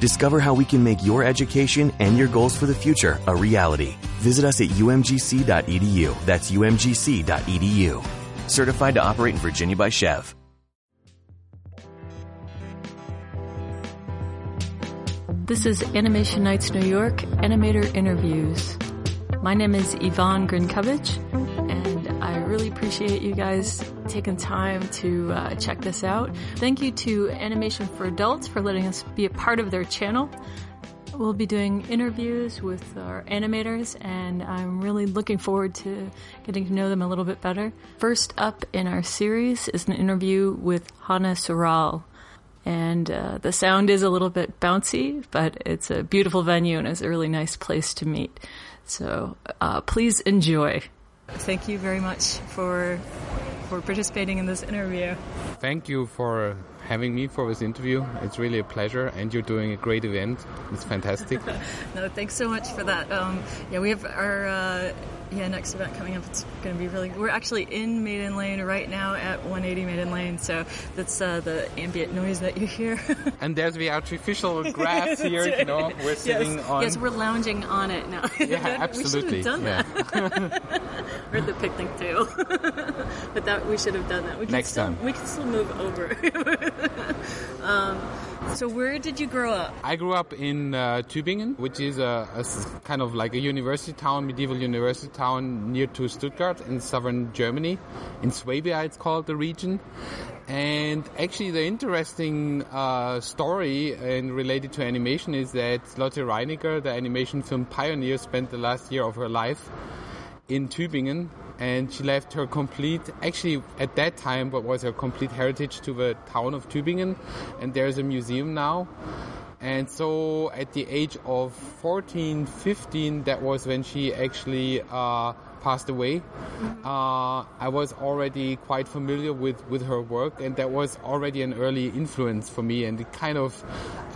Discover how we can make your education and your goals for the future a reality. Visit us at umgc.edu. That's umgc.edu. Certified to operate in Virginia by SCHEV. This is Animation Nights New York Animator Interviews. My name is Yvonne Grinkovich, really appreciate you guys taking time to uh, check this out. Thank you to Animation for Adults for letting us be a part of their channel. We'll be doing interviews with our animators, and I'm really looking forward to getting to know them a little bit better. First up in our series is an interview with Hannes Rall and uh, the sound is a little bit bouncy, but it's a beautiful venue and it's a really nice place to meet. So uh, please enjoy. Thank you very much for for participating in this interview. Thank you for having me for this interview. It's really a pleasure, and you're doing a great event. It's fantastic. no, thanks so much for that. Um, yeah, we have our. Uh, yeah, next event coming up. It's going to be really. We're actually in Maiden Lane right now at 180 Maiden Lane, so that's uh, the ambient noise that you hear. and there's the artificial grass here. You know, we're sitting yes. on. Yes, we're lounging on it now. Yeah, absolutely. we should have done yeah. that. Or the picnic too. but that we should have done that. We Next still, time. we can still move over. um, so where did you grow up? I grew up in uh, Tübingen, which is a kind of like a university town, medieval university town near to Stuttgart in southern Germany. In Swabia, it's called the region. And actually, the interesting uh, story and related to animation is that Lotte Reiniger, the animation film pioneer, spent the last year of her life in Tübingen and she left her complete, actually at that time, what was her complete heritage to the town of Tübingen and there's a museum now. And so at the age of 14, 15, that was when she actually uh, passed away. Uh, I was already quite familiar with, with her work and that was already an early influence for me and it kind of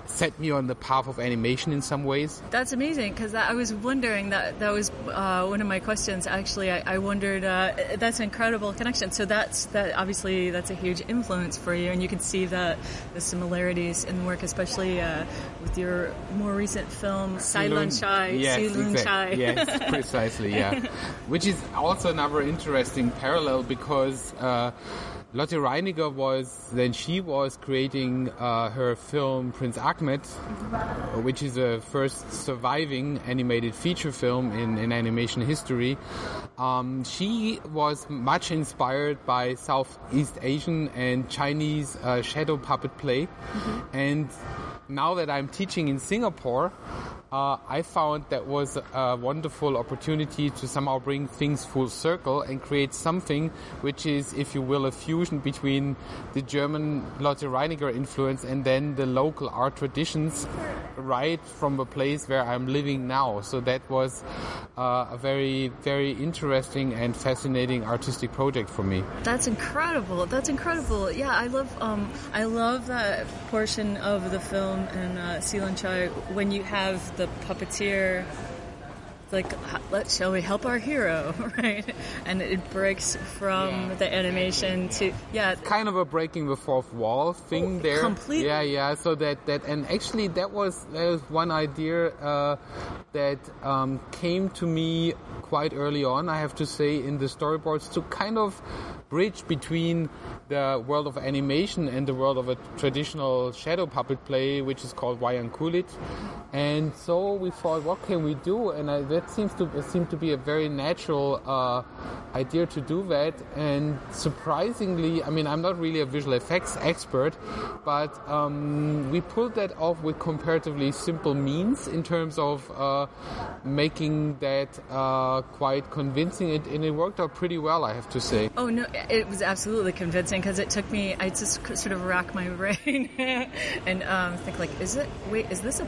set me on the path of animation in some ways. That's amazing because I was wondering that that was uh, one of my questions. Actually, I, I wondered uh, that's an incredible connection. So that's that obviously that's a huge influence for you, and you can see that the similarities in the work, especially uh, with your more recent film Silent Chai. Yes, Silent exact- Chai. yes, precisely, yeah. Which is also another interesting parallel because uh, Lotte Reiniger was then she was creating uh, her film Prince Ahmed, which is the first surviving animated feature film in, in animation history. Um, she was much inspired by Southeast Asian and Chinese uh, shadow puppet play, and now that I'm teaching in Singapore, uh, I found that was a wonderful opportunity to somehow bring things full circle and create something which is, if you will, a fusion between the German Lotte Reiniger influence and then the local art traditions right from the place where I'm living now. So that was uh, a very, very interesting and fascinating artistic project for me. That's incredible. That's incredible. Yeah, I love um, I love that portion of the film in uh, Chai when you have the puppeteer like let shall we help our hero right and it breaks from Yeah. the animation to yeah kind of a breaking the fourth wall thing there. completely. Yeah, yeah. So that that and actually that was that was one idea uh, that um, came to me quite early on. I have to say in the storyboards to kind of bridge between the world of animation and the world of a traditional shadow puppet play, which is called Wayang Kulit. And so we thought, what can we do? And I, that seems to seem to be a very natural uh, idea to do that. And surprisingly, I mean, I'm not really a visual effects expert, but um, we pulled that off with comparatively simple means in terms of uh, making that uh, quite convincing. It, and it worked out pretty well, I have to say. Oh no, it was absolutely convincing because it took me. I just sort of rack my brain and um, think like, is it? Wait, is this a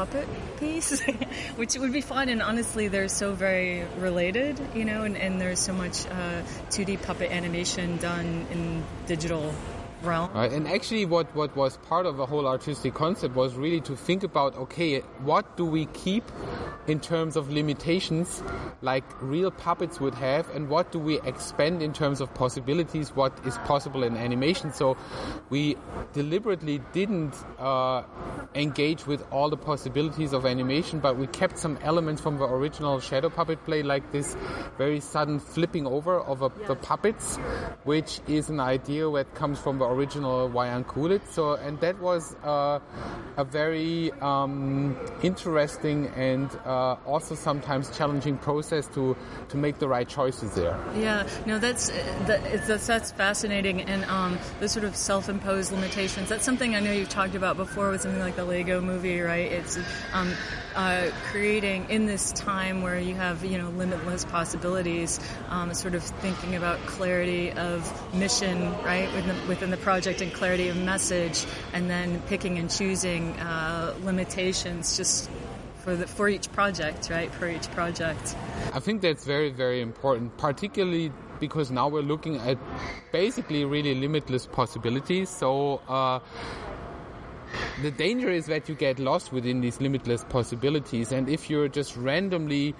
puppet piece, which would be fun. And honestly, they're so very related, you know, and, and there's so much uh, 2D puppet animation done in digital realm. Right, and actually, what, what was part of the whole artistic concept was really to think about okay, what do we keep in terms of limitations like real puppets would have, and what do we expand in terms of possibilities, what is possible in animation. So we deliberately didn't uh, engage with all the possibilities of animation, but we kept some elements from the original shadow puppet play, like this very sudden flipping over of a, the puppets, which is an idea that comes from the original Wayang Kulit. So, and that was uh, a very um, interesting and uh, also sometimes challenging process to to make the right choices there. Yeah, no, that's that's, that's fascinating, and um, the sort of self-imposed limitations. That's something I know you've talked about before with something like the Lego Movie, right? It's um, uh, creating in this time where you have you know limitless possibilities, um, sort of thinking about clarity of mission, right, within the, within the project and clarity of message, and then picking and choosing uh, limitations just for the, for each project, right? For each project. I think that's very very important, particularly because now we're looking at basically really limitless possibilities. So. Uh, the danger is that you get lost within these limitless possibilities, and if you're just randomly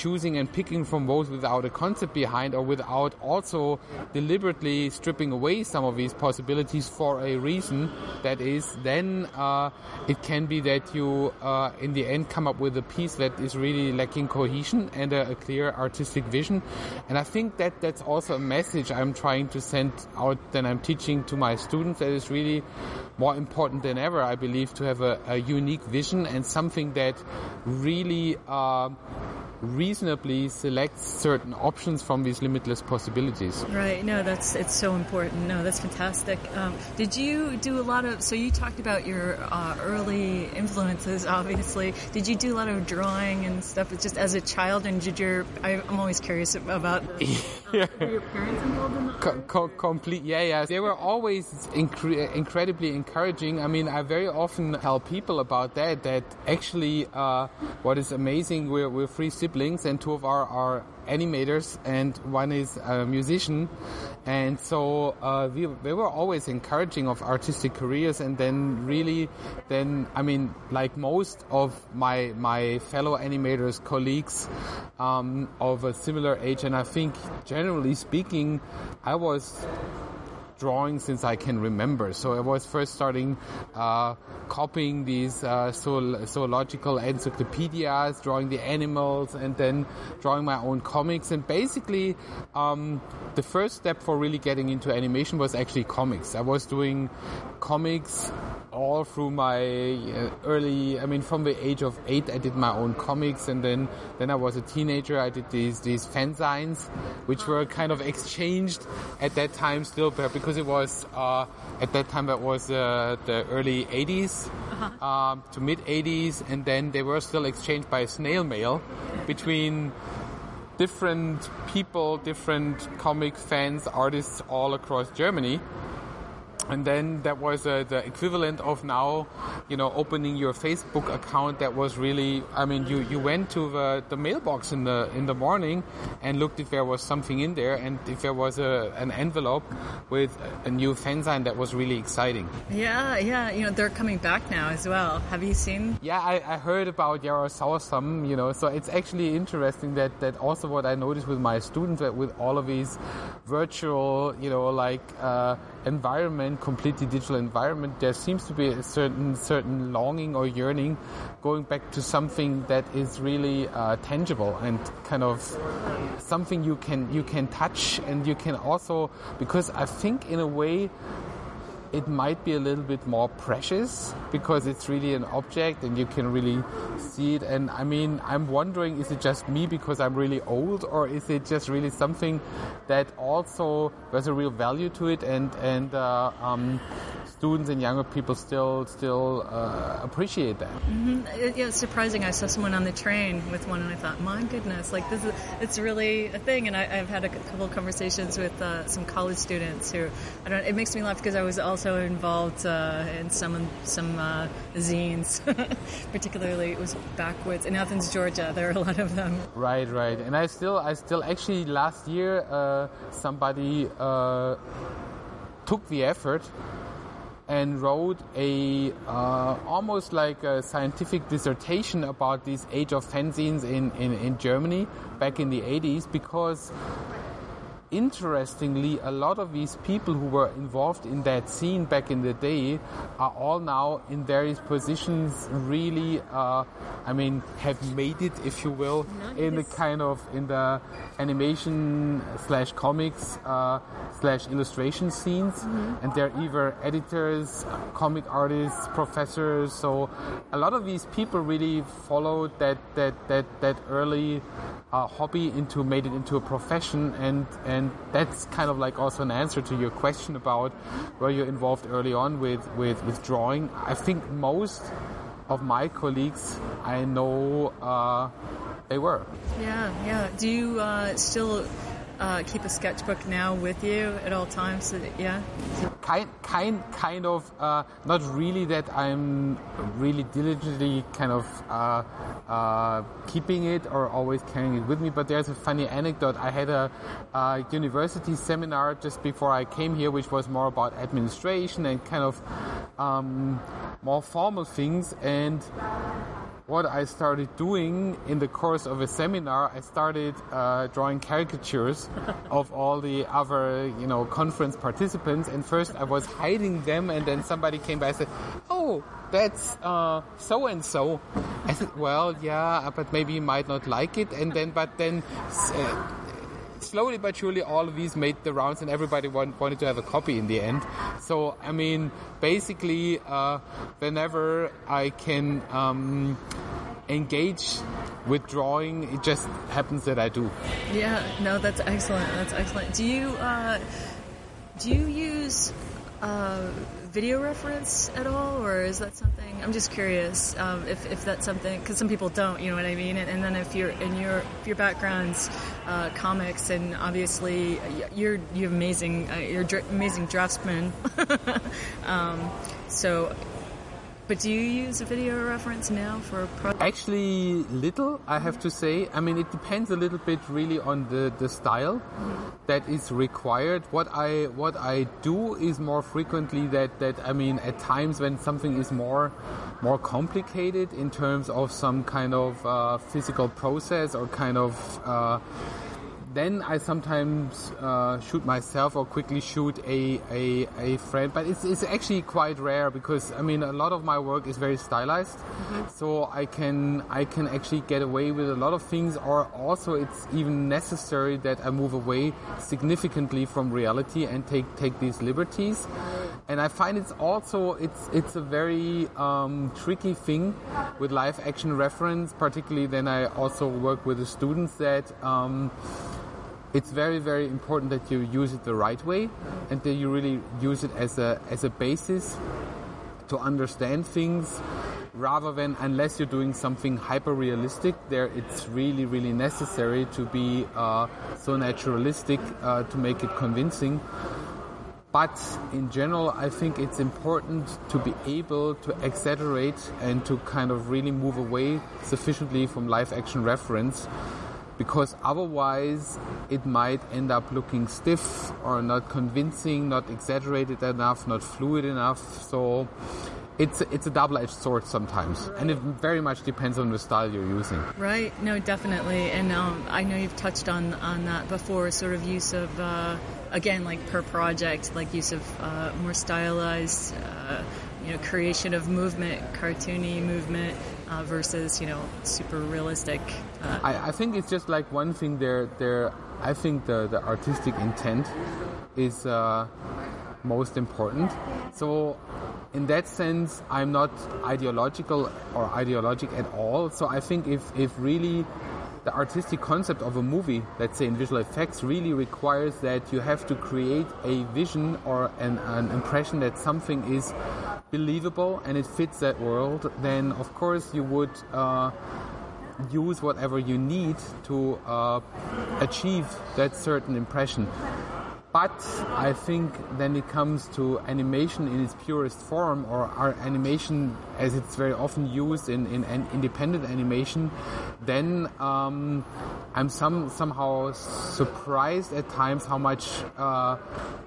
choosing and picking from those without a concept behind or without also deliberately stripping away some of these possibilities for a reason. That is then uh, it can be that you uh, in the end come up with a piece that is really lacking cohesion and a, a, clear artistic vision. And I think that that's also a message I'm trying to send out that I'm teaching to my students that is really more important than ever I believe to have a, a unique vision and something that really uh, reasonably select certain options from these limitless possibilities. Right. No, that's it's so important. No, that's fantastic. Um, did you do a lot of? So you talked about your uh, early influences. Obviously, did you do a lot of drawing and stuff just as a child? And did your? I, am always curious about. yeah. Were your parents involved in that? Co- co- complete. Yeah, yeah. They were always incre- incredibly encouraging. I mean, I very often tell people about that. That actually, uh, what is amazing, we're we're free siblings, and two of our are animators, and one is a musician. And so uh, we, they were always encouraging of artistic careers, and then really, then I mean, like most of my my fellow animators, colleagues um, of a similar age, and I think generally speaking, I was drawing since I can remember. So I was first starting uh, copying these uh, zoological encyclopedias, drawing the animals, and then drawing my own comics. And basically, um, the first step for really getting into animation was actually comics. I was doing comics all through my uh, early, I mean, from the age of eight, I did my own comics, and then then I was a teenager. I did these these fanzines, which were kind of exchanged at that time still, because it was uh, at that time that was uh, the early 80s uh-huh. um, to mid 80s, and then they were still exchanged by snail mail between different people, different comic fans, artists all across Germany and then that was uh, the equivalent of now, you know, opening your Facebook account. That was really, I mean, you, you went to the, the mailbox in the in the morning and looked if there was something in there, and if there was a, an envelope with a new fanzine, that was really exciting. Yeah, yeah, you know, they're coming back now as well. Have you seen? Yeah, I, I heard about Yarosaursum, you know, so it's actually interesting that that also what I noticed with my students that with all of these virtual, you know, like. Uh, environment, completely digital environment, there seems to be a certain certain longing or yearning going back to something that is really uh, tangible and kind of something you can you can touch and you can also because I think in a way it might be a little bit more precious because it's really an object and you can really see it. And I mean, I'm wondering, is it just me because I'm really old, or is it just really something that also has a real value to it and and uh, um, students and younger people still still uh, appreciate that. Mm-hmm. It, yeah, it's surprising. I saw someone on the train with one, and I thought, my goodness, like this is it's really a thing. And I, have had a couple of conversations with uh, some college students who I don't. It makes me laugh because I was also involved uh, in some some uh, zines, particularly it was backwoods in Athens, Georgia. There are a lot of them. Right, right. And I still I still actually last year uh, somebody uh, took the effort and wrote a uh, almost like a scientific dissertation about this age of fanzines in, in, in Germany back in the 80s because interestingly, a lot of these people who were involved in that scene back in the day are all now in various positions. Really, uh, I mean, have made it, if you will, nice. in the kind of in the animation slash comics uh, slash illustration scenes, mm-hmm. and they're either editors, comic artists, professors. So a lot of these people really followed that that that that early uh, hobby into made it into a profession and and that's kind of like also an answer to your question about where you're involved early on with with, with drawing i think most of my colleagues i know uh, they were. Yeah yeah. Do you uh, still uh, keep a sketchbook now with you at all times. So that, yeah. Kind, kind, kind of. Uh, not really that I'm really diligently kind of uh, uh, keeping it or always carrying it with me. But there's a funny anecdote. I had a, a university seminar just before I came here, which was more about administration and kind of um, more formal things and what I started doing in the course of a seminar, I started uh, drawing caricatures of all the other, you know, conference participants. And first I was hiding them, and then somebody came by and said, "Oh, that's so and so." I said, "Well, yeah, but maybe you might not like it." And then, but then. Uh, slowly but surely all of these made the rounds and everybody want, wanted to have a copy in the end so i mean basically uh, whenever i can um, engage with drawing. It just happens that I do. Yeah, no, that's excellent. That's excellent. Do you uh, do you use uh, video reference at all, or is that something? I'm just curious um, if, if that's something because some people don't. You know what I mean? And, and then if you're in your if your background's uh, comics, and obviously you're you're amazing uh, you're dr- amazing draftsman. um, so but do you use a video reference now for a project? Actually, little, I have to say. I mean, it depends a little bit really on the, the style mm-hmm. that is required. What I what I do is more frequently that, that I mean, at times when something is more more complicated in terms of some kind of uh, physical process or kind of uh, then I sometimes uh, shoot myself or quickly shoot a, a, a friend, but it's, it's actually quite rare because I mean a lot of my work is very stylized, mm-hmm. so I can I can actually get away with a lot of things, or also it's even necessary that I move away significantly from reality and take take these liberties. And I find it's also it's it's a very um, tricky thing with live action reference, particularly then I also work with the students that. Um, it's very very important that you use it the right way and that you really use it as a as a basis to understand things rather than unless you're doing something hyper realistic there it's really really necessary to be uh, so naturalistic uh, to make it convincing. But in general i think it's important to be able to exaggerate and to kind of really move away sufficiently from live action reference because otherwise it might end up looking stiff or not convincing, not exaggerated enough, not fluid enough. So it's it's a double-edged sword sometimes, right. and it very much depends on the style you're using. Right. No, definitely. And um, I know you've touched on on that before. Sort of use of uh, again, like per project, like use of uh, more stylized. Uh, you know, creation of movement, cartoony movement, uh, versus you know super realistic. Uh, I, I, think it's just like one thing. There, there. I think the the artistic intent is uh, most important. So in that sense, I'm not ideological or ideologic at all. So I think if, if really the artistic concept of a movie, let's say in visual effects, really requires that you have to create a vision or an, an impression that something is believable and it fits that world, then of course you would uh, use whatever you need to uh, achieve that certain impression. But I think then it comes to animation in its purest form, or animation as it's very often used in, in, in independent animation, then um, I'm some somehow surprised at times how much uh,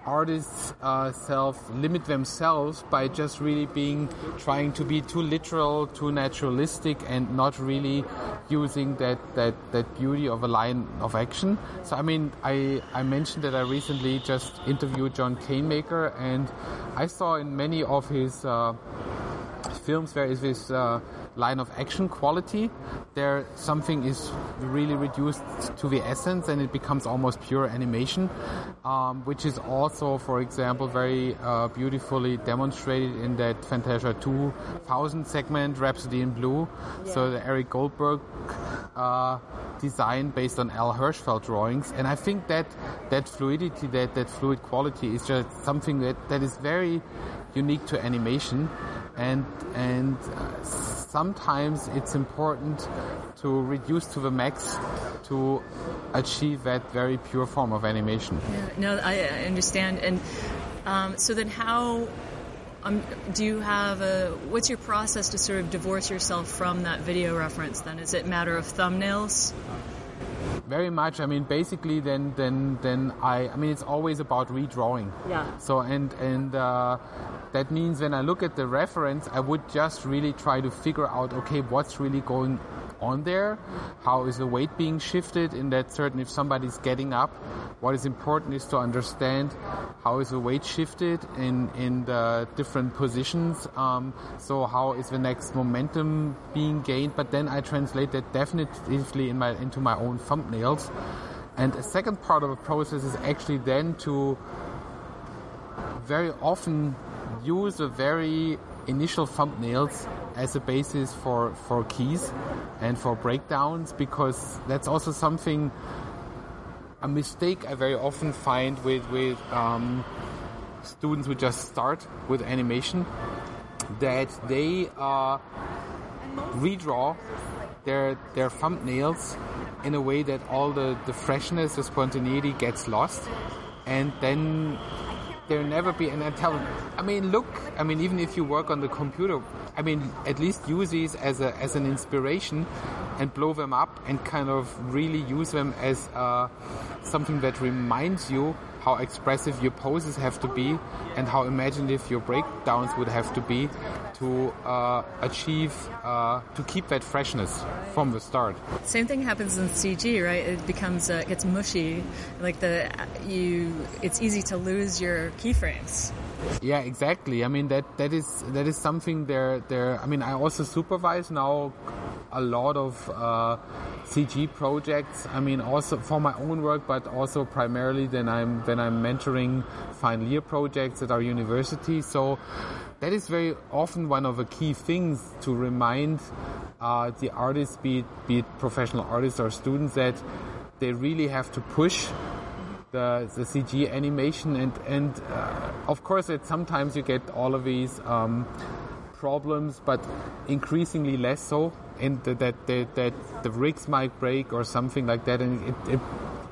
artists uh, self limit themselves by just really being trying to be too literal, too naturalistic, and not really using that that that beauty of a line of action. So I mean, I I mentioned that I recently just interviewed John Canemaker, and I saw in many of his uh, films there is this uh, line of action quality. There, something is really reduced to the essence, and it becomes almost pure animation, um, which is also, for example, very uh, beautifully demonstrated in that Fantasia 2000 segment, Rhapsody in Blue. Yeah. So the Eric Goldberg uh, design based on Al Hirschfeld drawings, and I think that that fluidity, that that fluid quality, is just something that that is very unique to animation and and uh, sometimes it's important to reduce to the max to achieve that very pure form of animation. Yeah, no, I, I understand. And um, so then, how um, do you have a? What's your process to sort of divorce yourself from that video reference? Then is it matter of thumbnails? Very much. I mean, basically, then then then I. I mean, it's always about redrawing. Yeah. So and and uh, that means when I look at the reference, I would just really try to figure out, okay, what's really going on there? How is the weight being shifted in that certain, if somebody's getting up, what is important is to understand how is the weight shifted in, in the different positions. Um, so how is the next momentum being gained? But then I translate that definitively in my, into my own thumbnails. And a second part of the process is actually then to very often use a very initial thumbnails as a basis for, for keys and for breakdowns because that's also something a mistake I very often find with with um, students who just start with animation that they uh, redraw their their thumbnails in a way that all the, the freshness, the spontaneity gets lost, and then there never be, and I tell I mean, look, I mean, even if you work on the computer, I mean, at least use these as a, as an inspiration and blow them up and kind of really use them as uh, something that reminds you how expressive your poses have to be and how imaginative your breakdowns would have to be to uh, achieve uh, to keep that freshness from the start. Same thing happens in CG, right? It becomes uh, it gets mushy. Like the you, it's easy to lose your keyframes. Yeah, exactly. I mean that that is that is something there. There. I mean, I also supervise now a lot of uh, CG projects. I mean, also for my own work, but also primarily then I'm when I'm mentoring final year projects at our university. So that is very often one of the key things to remind uh, the artists, be it, be it professional artists or students, that they really have to push the, the CG animation and and uh, of course it sometimes you get all of these um, problems, but increasingly less so and that, that, that the rigs might break or something like that. And it, it,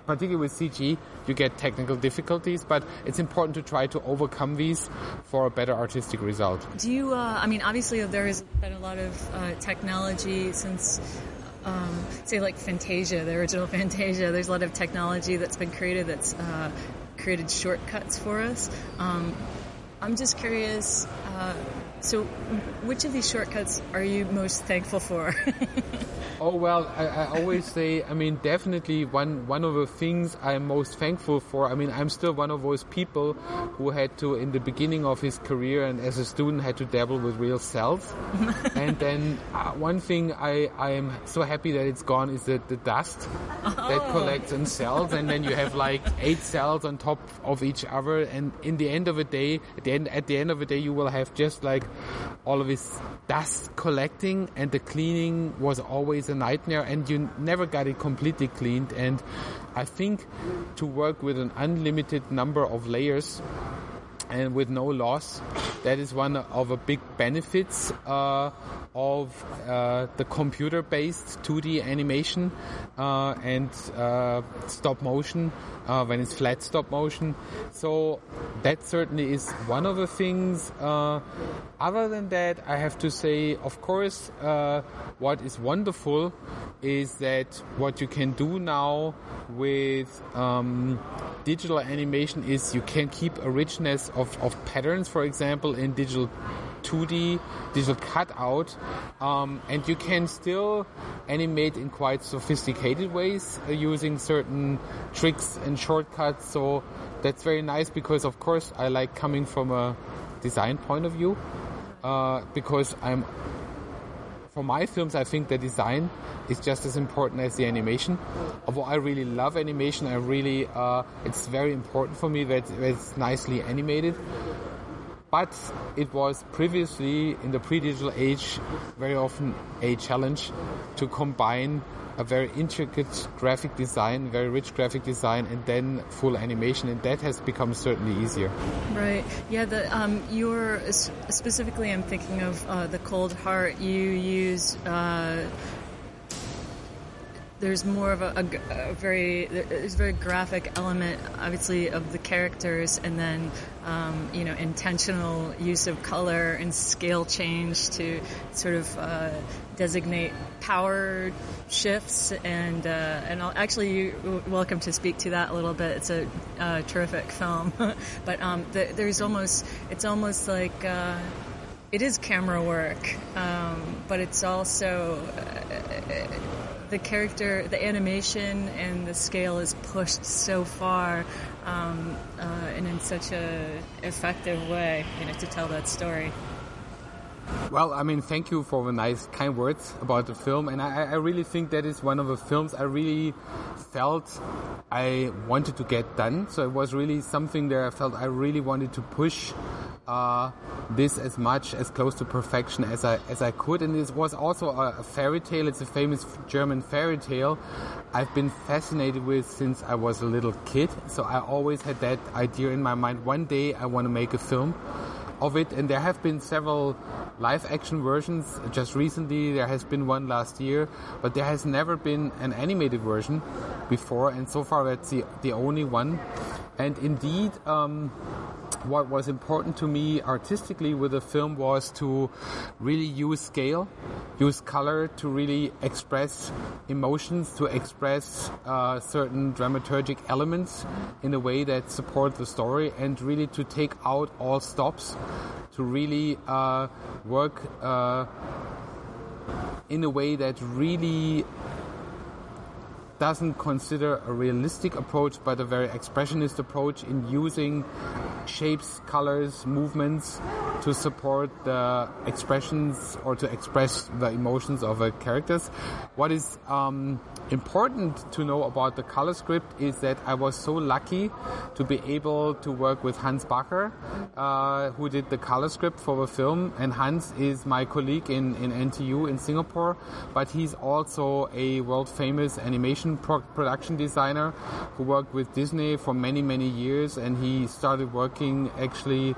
particularly with CG, you get technical difficulties, but it's important to try to overcome these for a better artistic result. Do you, uh, I mean, obviously there has been a lot of uh, technology since um, say like Fantasia, the original Fantasia. There's a lot of technology that's been created that's uh, created shortcuts for us. Um, I'm just curious. Uh, so, which of these shortcuts are you most thankful for? Oh well, I, I, always say, I mean, definitely one one of the things I'm most thankful for. I mean, I'm still one of those people who had to, in the beginning of his career and as a student, had to dabble with real cels. and then uh, one thing I I am so happy that it's gone is that the dust oh. that collects in cels, and then you have like eight cels on top of each other, and in the end of the day, at the end at the end of the day, you will have just like all of this dust collecting, and the cleaning was always a nightmare and you never got it completely cleaned. And I think to work with an unlimited number of layers and with no loss, that is one of the big benefits uh, of uh, the computer-based 2D animation uh, and uh, stop motion uh, when it's flat stop motion. So that certainly is one of the things. Uh, other than that, I have to say, of course, what is wonderful is that what you can do now with um, digital animation is you can keep a richness of, of patterns, for example, in digital 2D digital cutout, um, and you can still animate in quite sophisticated ways uh, using certain tricks and shortcuts. So that's very nice because, of course, I like coming from a design point of view uh, because I'm. For my films, I think the design is just as important as the animation. Although I really love animation, I really uh, it's very important for me that it's nicely animated but it was previously in the pre-digital age very often a challenge to combine a very intricate graphic design, very rich graphic design, and then full animation, and that has become certainly easier. Right. Yeah. The um, you're specifically, I'm thinking of uh, the Cold Heart. You use. Uh, there's more of a, a, a, very there's a very graphic element, obviously, of the characters, and then um, you know intentional use of color and scale change to sort of uh, designate power shifts, and uh, and I'll actually you're welcome to speak to that a little bit. It's a uh, terrific film, but um, the, there's almost it's almost like uh, it is camera work, um, but it's also uh, the character, the animation, and the scale is pushed so far, um, uh, and in such a effective way, you know, to tell that story. Well, I mean, thank you for the nice, kind words about the film, and I, I really think that is one of the films I really felt I wanted to get done. So it was really something that I felt I really wanted to push uh, this as much as close to perfection as I as I could. And this was also a, a fairy tale. It's a famous German fairy tale I've been fascinated with since I was a little kid. So I always had that idea in my mind. One day I want to make a film of it, and there have been several live action versions. Just recently, there has been one last year, but there has never been an animated version before, and so far that's the the only one. And indeed. Um, what was important to me artistically with the film was to really use scale, use color to really express emotions, to express uh, certain dramaturgic elements in a way that support the story, and really to take out all stops, to really uh, work uh, in a way that really doesn't consider a realistic approach but a very expressionist approach in using shapes, colors, movements to support the expressions or to express the emotions of the characters. What is um, important to know about the color script is that I was so lucky to be able to work with Hans Bacher, uh, who did the color script for the film. And Hans is my colleague in, in NTU in Singapore, but he's also a world famous animation pro- production designer who worked with Disney for many, many years. And he started working actually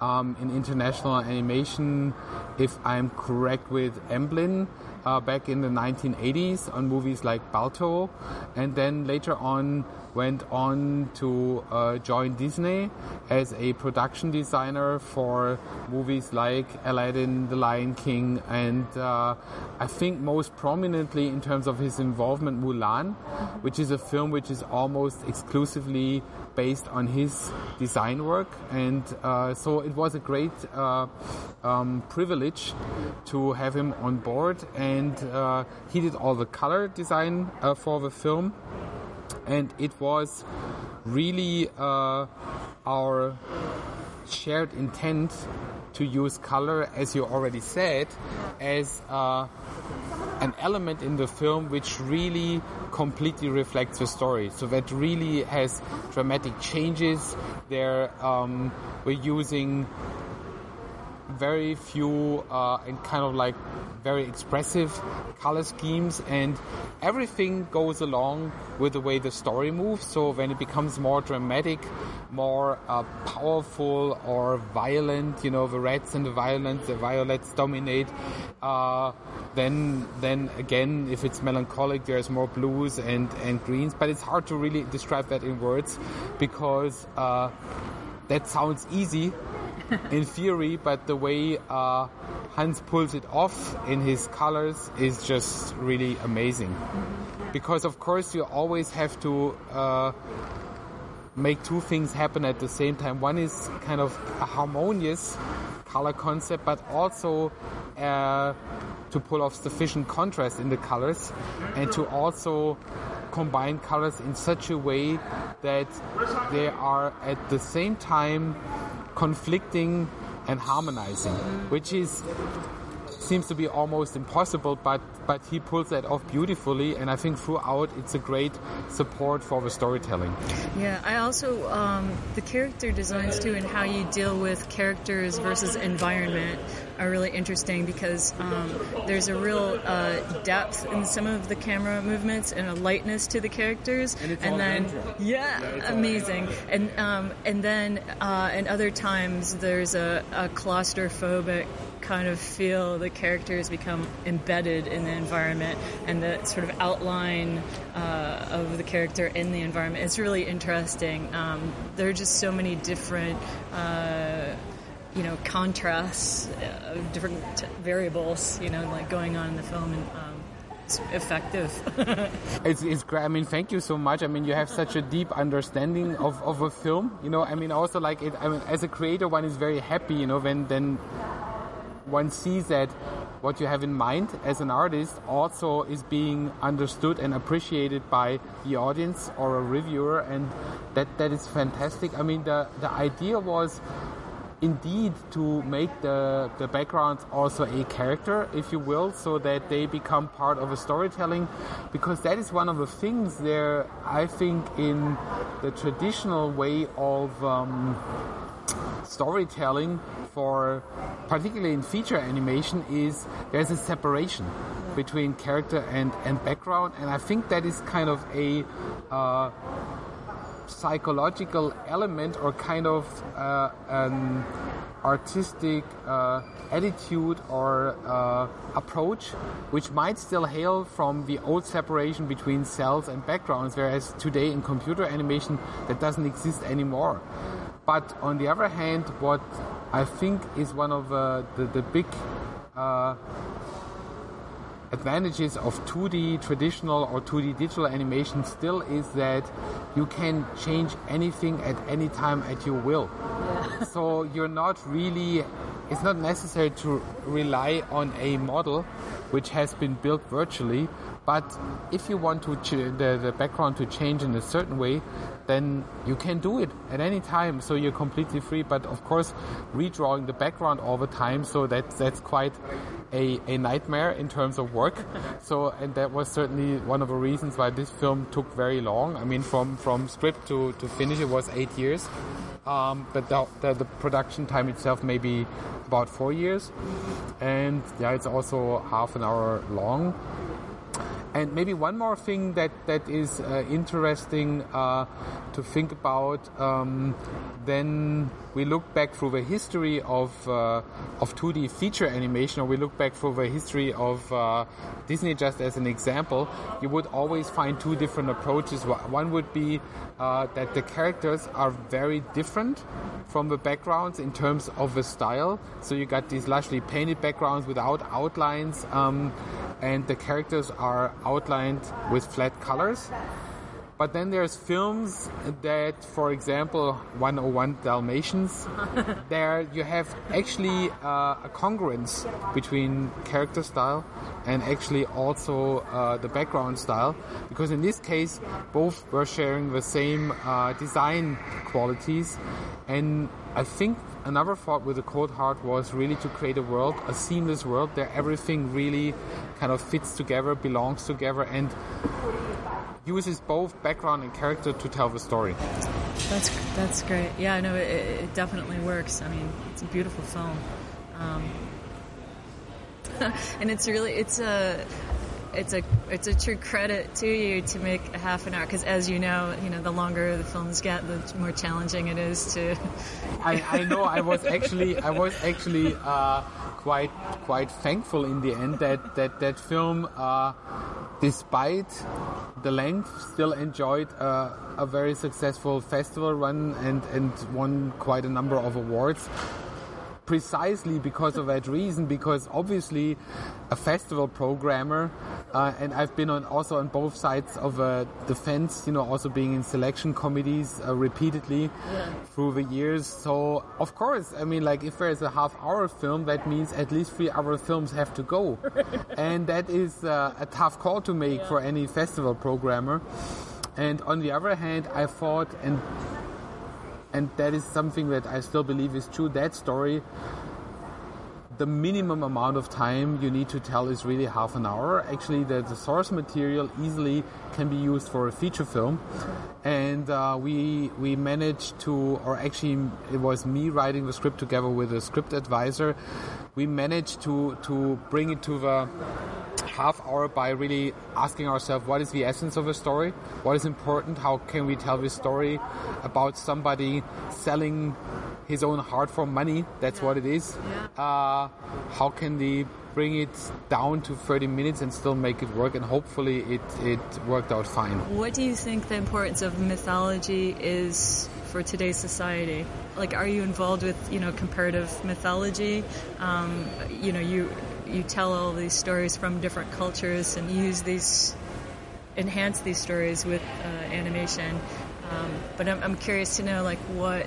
um, in international animation, if I'm correct, with Amblin uh, back in the 1980s on movies like Balto, and then later on went on to uh, join Disney as a production designer for movies like Aladdin, The Lion King, and uh, I think most prominently in terms of his involvement, Mulan, which is a film which is almost exclusively based on his design work. And uh, so it was a great uh, um, privilege to have him on board. And uh, he did all the color design uh, for the film. And it was really uh, our shared intent to use color, as you already said, as uh, an element in the film which really completely reflects the story. So that really has dramatic changes. There, um, we're using very few uh, and kind of like very expressive color schemes and everything goes along with the way the story moves. So when it becomes more dramatic more uh, powerful or violent you know the reds and the violence the violets dominate uh, then then again if it's melancholic there's more blues and and greens. But it's hard to really describe that in words because uh, that sounds easy in theory, but the way uh, Hans pulls it off in his colors is just really amazing. Because of course you always have to uh, make two things happen at the same time. One is kind of a harmonious color concept, but also uh, to pull off sufficient contrast in the colors and to also combine colors in such a way that they are at the same time conflicting and harmonizing, which is seems to be almost impossible, but but he pulls that off beautifully, and I think throughout it's a great support for the storytelling. Yeah, I also um, the character designs too, and how you deal with characters versus environment are really interesting because um, there's a real uh, depth in some of the camera movements and a lightness to the characters, and, and then yeah, yeah amazing, and um, and then uh, and other times there's a, a claustrophobic kind of feel the characters become embedded in the environment and the sort of outline uh, of the character in the environment. It's really interesting. Um, there are just so many different. Uh, you know, contrasts uh, different t- variables, you know, like going on in the film, and um, it's effective. it's, it's great. I mean, thank you so much. I mean, you have such a deep understanding of, of a film. You know, I mean, also like it. I mean, as a creator, one is very happy. You know, when then one sees that what you have in mind as an artist also is being understood and appreciated by the audience or a reviewer and that that is fantastic. I mean the the idea was indeed to make the the backgrounds also a character if you will so that they become part of a storytelling because that is one of the things there i think in the traditional way of um, storytelling for particularly in feature animation is there's a separation between character and, and background and I think that is kind of a uh, psychological element or kind of uh, an artistic uh, attitude or uh, approach which might still hail from the old separation between cels and backgrounds whereas today in computer animation that doesn't exist anymore but on the other hand, what I think is one of uh, the, the big uh, advantages of 2D traditional or 2D digital animation still is that you can change anything at any time at your will. Yeah. so you're not really, it's not necessary to rely on a model which has been built virtually. But if you want to the, the background to change in a certain way, then you can do it at any time. So you're completely free. But of course, redrawing the background all the time, so that's that's quite a, a nightmare in terms of work. So and that was certainly one of the reasons why this film took very long. I mean, from from script to to finish, it was eight years. Um, but the, the, the, production time itself maybe about four years, and yeah, it's also half an hour long. And maybe one more thing that that is uh, interesting uh, to think about. Um, then we look back through the history of uh, of 2D feature animation, or we look back through the history of uh, Disney, just as an example. You would always find two different approaches. One would be uh, that the characters are very different from the backgrounds in terms of the style. So you got these lushly painted backgrounds without outlines, um, and the characters are outlined with flat colors. But then there's films that, for example, 101 Dalmatians, there you have actually uh, a congruence between character style and actually also uh, the background style, because in this case, both were sharing the same uh, design qualities. And I think another thought with the Cold Heart was really to create a world, a seamless world, where everything really kind of fits together, belongs together, and uses both background and character to tell the story. That's that's great. Yeah, I know it, it, definitely works. I mean, it's a beautiful film, um, and it's really it's a it's a it's a true credit to you to make a half an hour because as you know you know the longer the films get the more challenging it is to I, I know I was actually I was actually uh, quite quite thankful in the end that that that film uh, despite the length still enjoyed uh, a very successful festival run and and won quite a number of awards precisely because of that reason, because obviously a festival programmer, uh, and I've been on also on both sides of uh, the fence, you know, also being in selection committees uh, repeatedly yeah. through the years. So of course, I mean, like if there is a half hour film, that means at least three hour films have to go, and that is uh, a tough call to make yeah. for any festival programmer. And on the other hand, I thought, and and that is something that I still believe is true. That story, the minimum amount of time you need to tell is really half an hour. Actually, the, the source material easily can be used for a feature film, and uh, we we managed to, or actually, it was me writing the script together with a script advisor. We managed to to bring it to the half hour by really asking ourselves what is the essence of a story, what is important, how can we tell this story about somebody selling his own heart for money. That's yeah. what it is. Yeah. Uh, how can they bring it down to 30 minutes and still make it work? And hopefully, it it worked out fine. What do you think the importance of mythology is for today's society? Like, are you involved with you know comparative mythology? Um, you know, you you tell all these stories from different cultures and use these enhance these stories with uh, animation. Um, but I'm, I'm curious to know like what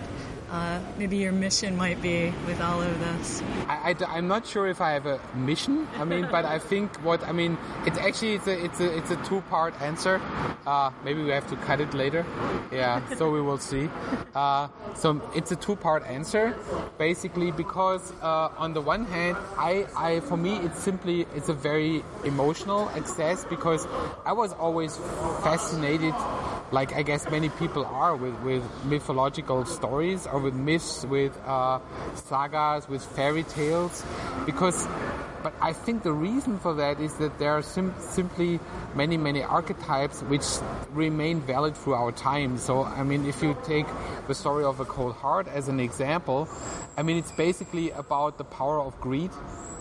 uh, maybe your mission might be with all of this. I, am not sure if I have a mission. I mean, but I think what I mean, it's actually it's a it's a it's a two part answer. Uh, maybe we have to cut it later. Yeah, so we will see. Uh, so it's a two part answer, basically because uh, on the one hand, I I for me it's simply it's a very emotional access because I was always fascinated like I guess many people are with, with mythological stories or with myths, with uh, sagas, with fairy tales, because. But I think the reason for that is that there are sim- simply many, many archetypes which remain valid through our time. So, I mean, if you take the story of a cold heart as an example, I mean, it's basically about the power of greed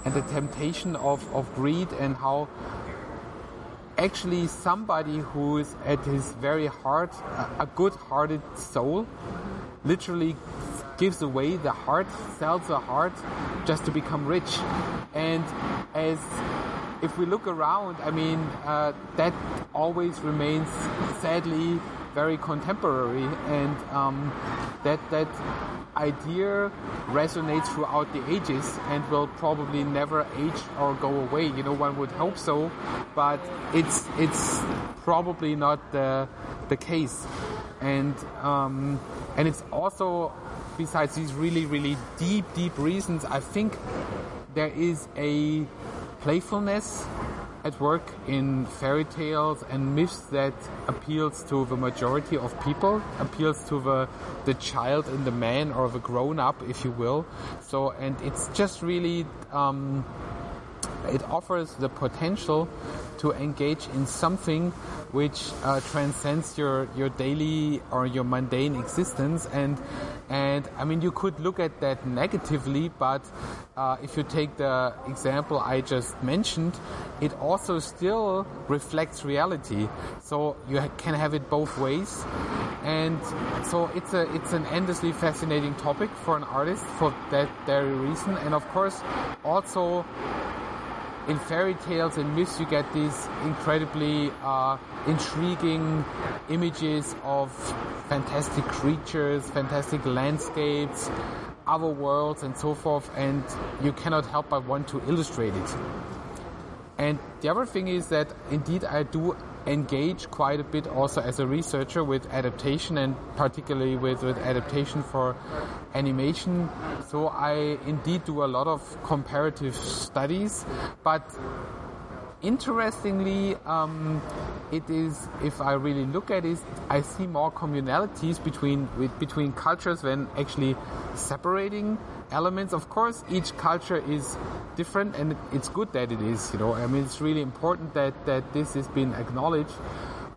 and the temptation of, of greed and how actually somebody who is at his very heart a good-hearted soul literally gives away the heart sells the heart just to become rich. And as if we look around i mean uh, that always remains sadly very contemporary and um, that that idea resonates throughout the ages and will probably never age or go away. You know, one would hope so, but it's it's probably not the the case. And um, and it's also besides these really really deep deep reasons, I think there is a playfulness at work in fairy tales and myths that appeals to the majority of people, appeals to the the child and the man or the grown up, if you will. So, and it's just really. Um, it offers the potential to engage in something which uh, transcends your your daily or your mundane existence. And and I mean you could look at that negatively but uh, if you take the example I just mentioned it also still reflects reality. So you can have it both ways. And so it's a it's an endlessly fascinating topic for an artist for that very reason. And of course also in fairy tales and myths you get these incredibly uh, intriguing images of fantastic creatures, fantastic landscapes, other worlds and so forth and you cannot help but want to illustrate it. And the other thing is that indeed I do engage quite a bit also as a researcher with adaptation and particularly with, with adaptation for animation. So I indeed do a lot of comparative studies, but interestingly, um, it is if I really look at it, I see more communalities between with, between cultures than actually separating elements. Of course, each culture is different, and it's good that it is. You know, I mean, it's really important that that this has been acknowledged.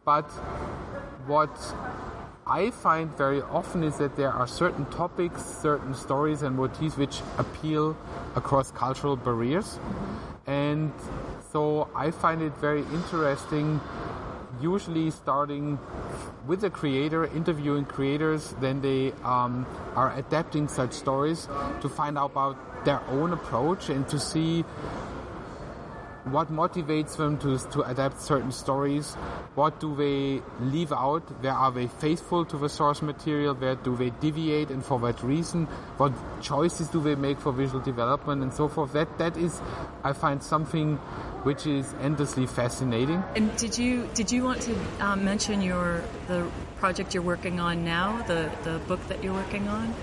But what I find very often is that there are certain topics, certain stories and motifs which appeal across cultural barriers. And so I find it very interesting, usually starting with the creator, interviewing creators, then they um, are adapting such stories to find out about their own approach and to see what motivates them to, to adapt certain stories? What do they leave out? Where are they faithful to the source material? Where do they deviate and for what reason? What choices do they make for visual development and so forth? That, that is, I find something which is endlessly fascinating. And did you, did you want to um, mention your, the project you're working on now, the, the book that you're working on?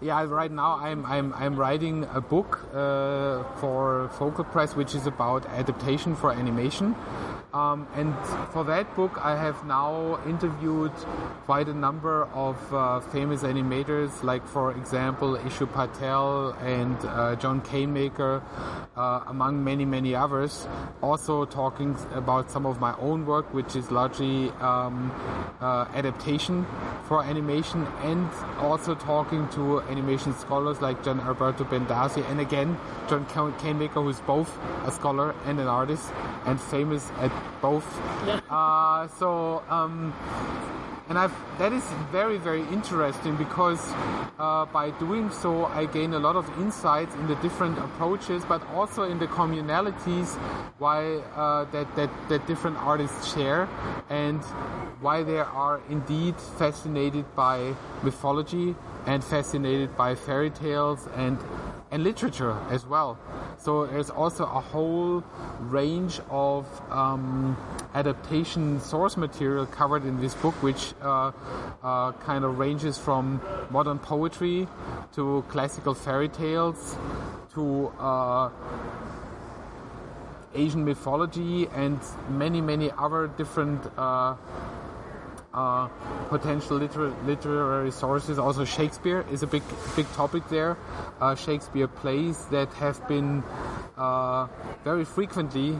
Yeah, right now I'm I'm I'm writing a book uh, for Focal Press, which is about adaptation for animation. Um, and for that book, I have now interviewed quite a number of uh, famous animators, like for example Ishu Patel and uh, John Canemaker, uh, among many many others. Also talking about some of my own work, which is largely um, uh, adaptation for animation, and also talking to animation scholars like Giannalberto Bendazzi, and again John Canemaker, who's both a scholar and an artist and famous at both. Yeah. Uh, so, um, and I've, that is very, very interesting because uh, by doing so, I gain a lot of insights in the different approaches, but also in the communalities why uh, that, that, that different artists share and why they are indeed fascinated by mythology and fascinated by fairy tales and and literature as well. So there's also a whole range of um, adaptation source material covered in this book, which uh, uh, kind of ranges from modern poetry to classical fairy tales to uh, Asian mythology and many, many other different uh, potential liter- literary sources. Also, Shakespeare is a big big topic there. Uh, Shakespeare plays that have been uh, very frequently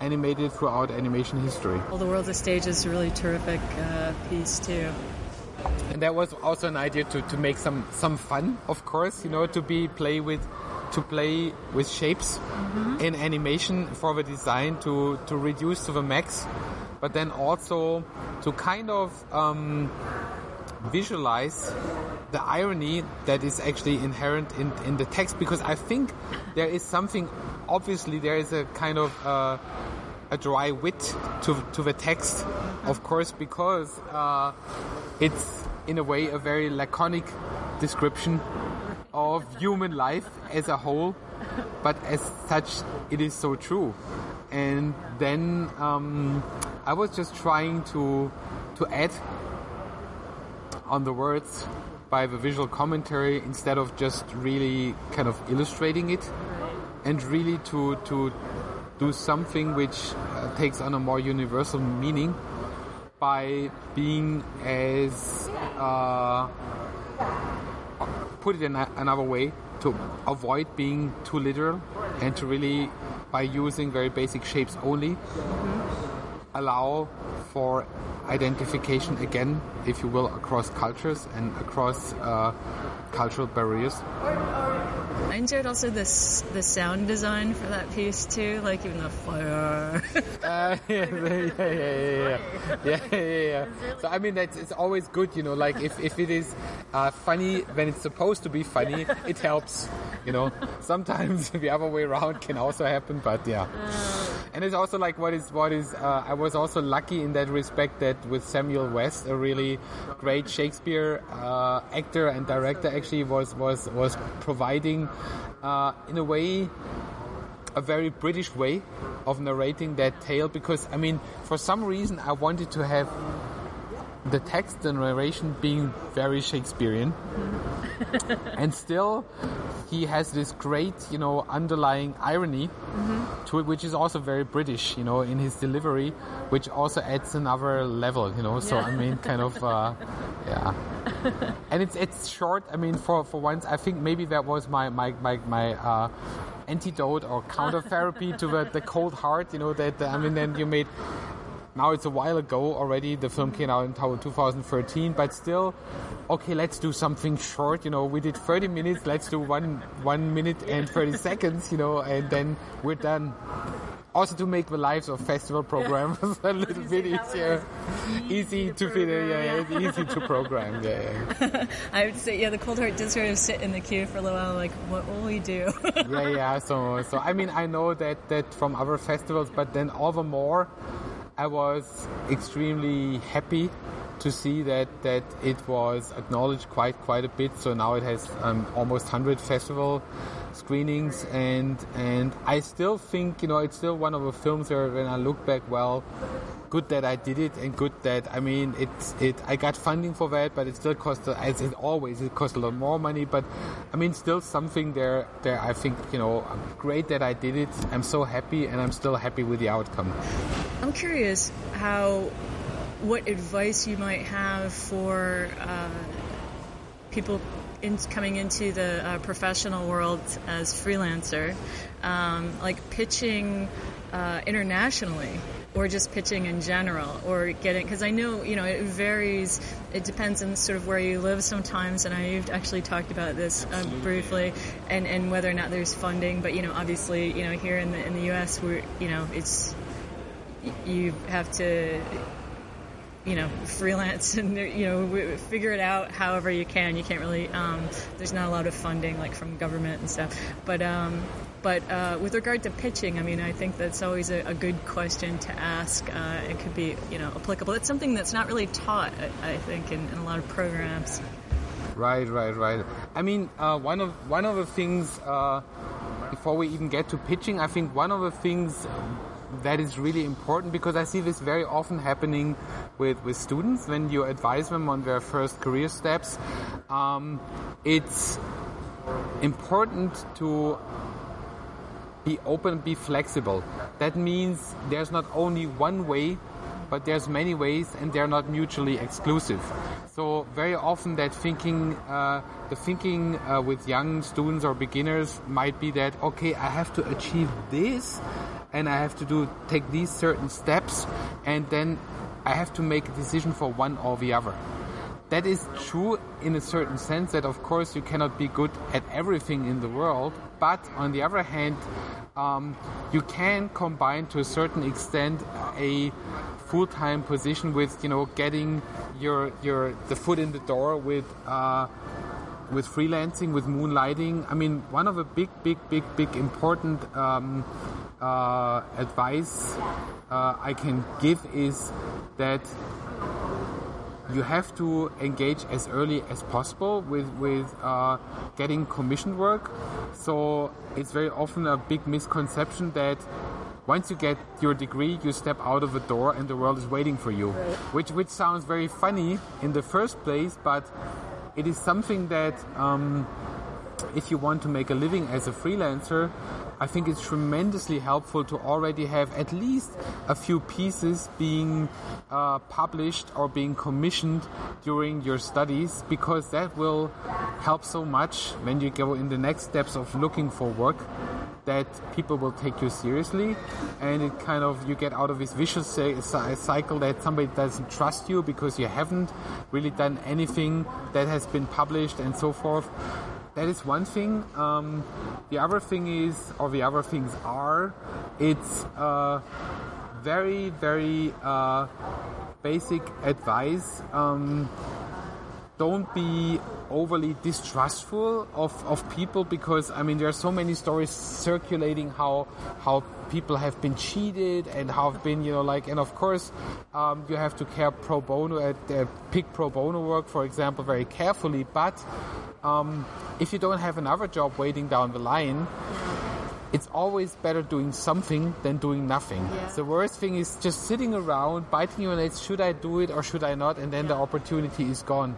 animated throughout animation history. Well, the World of Stage is a really terrific uh, piece too. And that was also an idea to, to make some some fun, of course. You know, to be play with to play with shapes mm-hmm. in animation for the design to to reduce to the max but then also to kind of um, visualize the irony that is actually inherent in, in the text. Because I think there is something obviously there is a kind of uh, a dry wit to, to the text of course because uh, it's in a way a very laconic description of human life as a whole. But as such it is so true. And then um, I was just trying to to add on the words by the visual commentary instead of just really kind of illustrating it and really to to do something which uh, takes on a more universal meaning by being as uh, put it in a, another way to avoid being too literal and to really, by using very basic shapes only, allow for identification again, if you will, across cultures and across uh, cultural barriers. I enjoyed also this the sound design for that piece too, like even the fire. Uh, yeah, yeah, yeah, yeah, yeah, yeah, yeah, yeah. So I mean, it's, it's always good, you know. Like if, if it is uh, funny when it's supposed to be funny, it helps, you know. Sometimes the other way around can also happen, but yeah. And it's also like what is what is. Uh, I was also lucky in that respect that with Samuel West, a really great Shakespeare uh, actor and director, actually was was was providing, uh, in a way, a very British way of narrating that tale because I mean, for some reason, I wanted to have the text and narration being very Shakespearean, and still he has this great, you know, underlying irony to it, which is also very British, you know, in his delivery, which also adds another level, you know. So Yeah. I mean, kind of, uh, yeah. and it's it's short. I mean, for for once, I think maybe that was my my my my. Uh, antidote or counter therapy to the, the cold heart you know that i mean then you made now it's a while ago already. The film came out in 2013, but still, okay, let's do something short. You know, we did 30 minutes. Let's do one one minute and 30 seconds. You know, and then we're done. Also to make the lives of festival programs a little bit easier, easy to fit. in, Yeah, yeah, easy to program. Yeah, yeah. I would say, yeah, the cold heart did sort of sit in the queue for a little while, like, what will we do? yeah, yeah. So, so I mean, I know that that from other festivals, but then all the more, I was extremely happy to see that that it was acknowledged quite quite a bit. So now it has um, almost hundred festival screenings, and and I still think you know it's still one of the films where when I look back, well. Good that I did it, and good that I mean it's it. I got funding for that, but it still cost, as it always, it cost a lot more money. But I mean, still something there. There, I think you know, great that I did it. I'm so happy, and I'm still happy with the outcome. I'm curious how, what advice you might have for uh, people in, coming into the uh, professional world as freelancer, um, like pitching uh, internationally or just pitching in general or getting because I know you know it varies. It depends on sort of where you live sometimes and I've actually talked about this uh, briefly and and whether or not there's funding but you know obviously you know here in the in the US we're you know it's you have to you know freelance and you know figure it out however you can. You can't really um, there's not a lot of funding like from government and stuff. But um, but uh, with regard to pitching I mean I think that's always a, a good question to ask. Uh, it could be you know applicable. It's something that's not really taught I, I think in, in a lot of programs. Right, right, right. I mean, uh, one of one of the things uh, before we even get to pitching, I think one of the things that is really important because I see this very often happening with with students when you advise them on their first career steps. Um, it's important to be open, be flexible. That means there's not only one way, but there's many ways, and they're not mutually exclusive. So very often that thinking, uh, the thinking uh, with young students or beginners might be that okay, I have to achieve this, and I have to do take these certain steps, and then I have to make a decision for one or the other. That is true in a certain sense that, of course, you cannot be good at everything in the world. But on the other hand, um, you can combine to a certain extent a full-time position with, you know, getting your your the foot in the door with. Uh, with freelancing, with moonlighting, I mean, one of the big, big, big, big important um, uh, advice uh, I can give is that you have to engage as early as possible with with uh, getting commission work. So it's very often a big misconception that once you get your degree, you step out of the door and the world is waiting for you, which which sounds very funny in the first place, but it is something that. Um, if you want to make a living as a freelancer, I think it's tremendously helpful to already have at least a few pieces being uh, published or being commissioned during your studies because that will help so much when you go in the next steps of looking for work that people will take you seriously. And it kind of you get out of this vicious cycle that somebody doesn't trust you because you haven't really done anything that has been published and so forth that is one thing. Um, the other thing is, or the other things are, it's uh, very, very uh, basic advice. Um, don't be overly distrustful of, of people because I mean there are so many stories circulating how how people have been cheated and have been you know like and of course um, you have to care pro bono uh, uh pick pro bono work for example very carefully. But um, if you don't have another job waiting down the line, it's always better doing something than doing nothing. Yeah. The worst thing is just sitting around, biting your nails, should I do it or should I not? And then yeah. the opportunity is gone.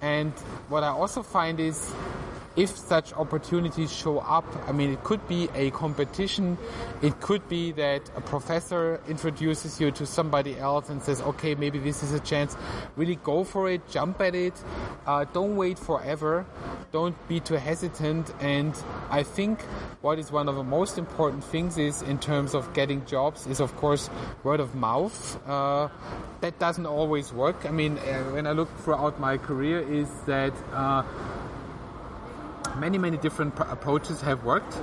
And what I also find is if such opportunities show up, I mean, it could be a competition. It could be that a professor introduces you to somebody else and says, okay, maybe this is a chance. Really go for it, jump at it. Uh, don't wait forever. Don't be too hesitant. And I think what is one of the most important things is in terms of getting jobs is, of course, word of mouth. Uh, that doesn't always work. I mean, uh, when I look throughout my career, is that uh, many, many different approaches have worked.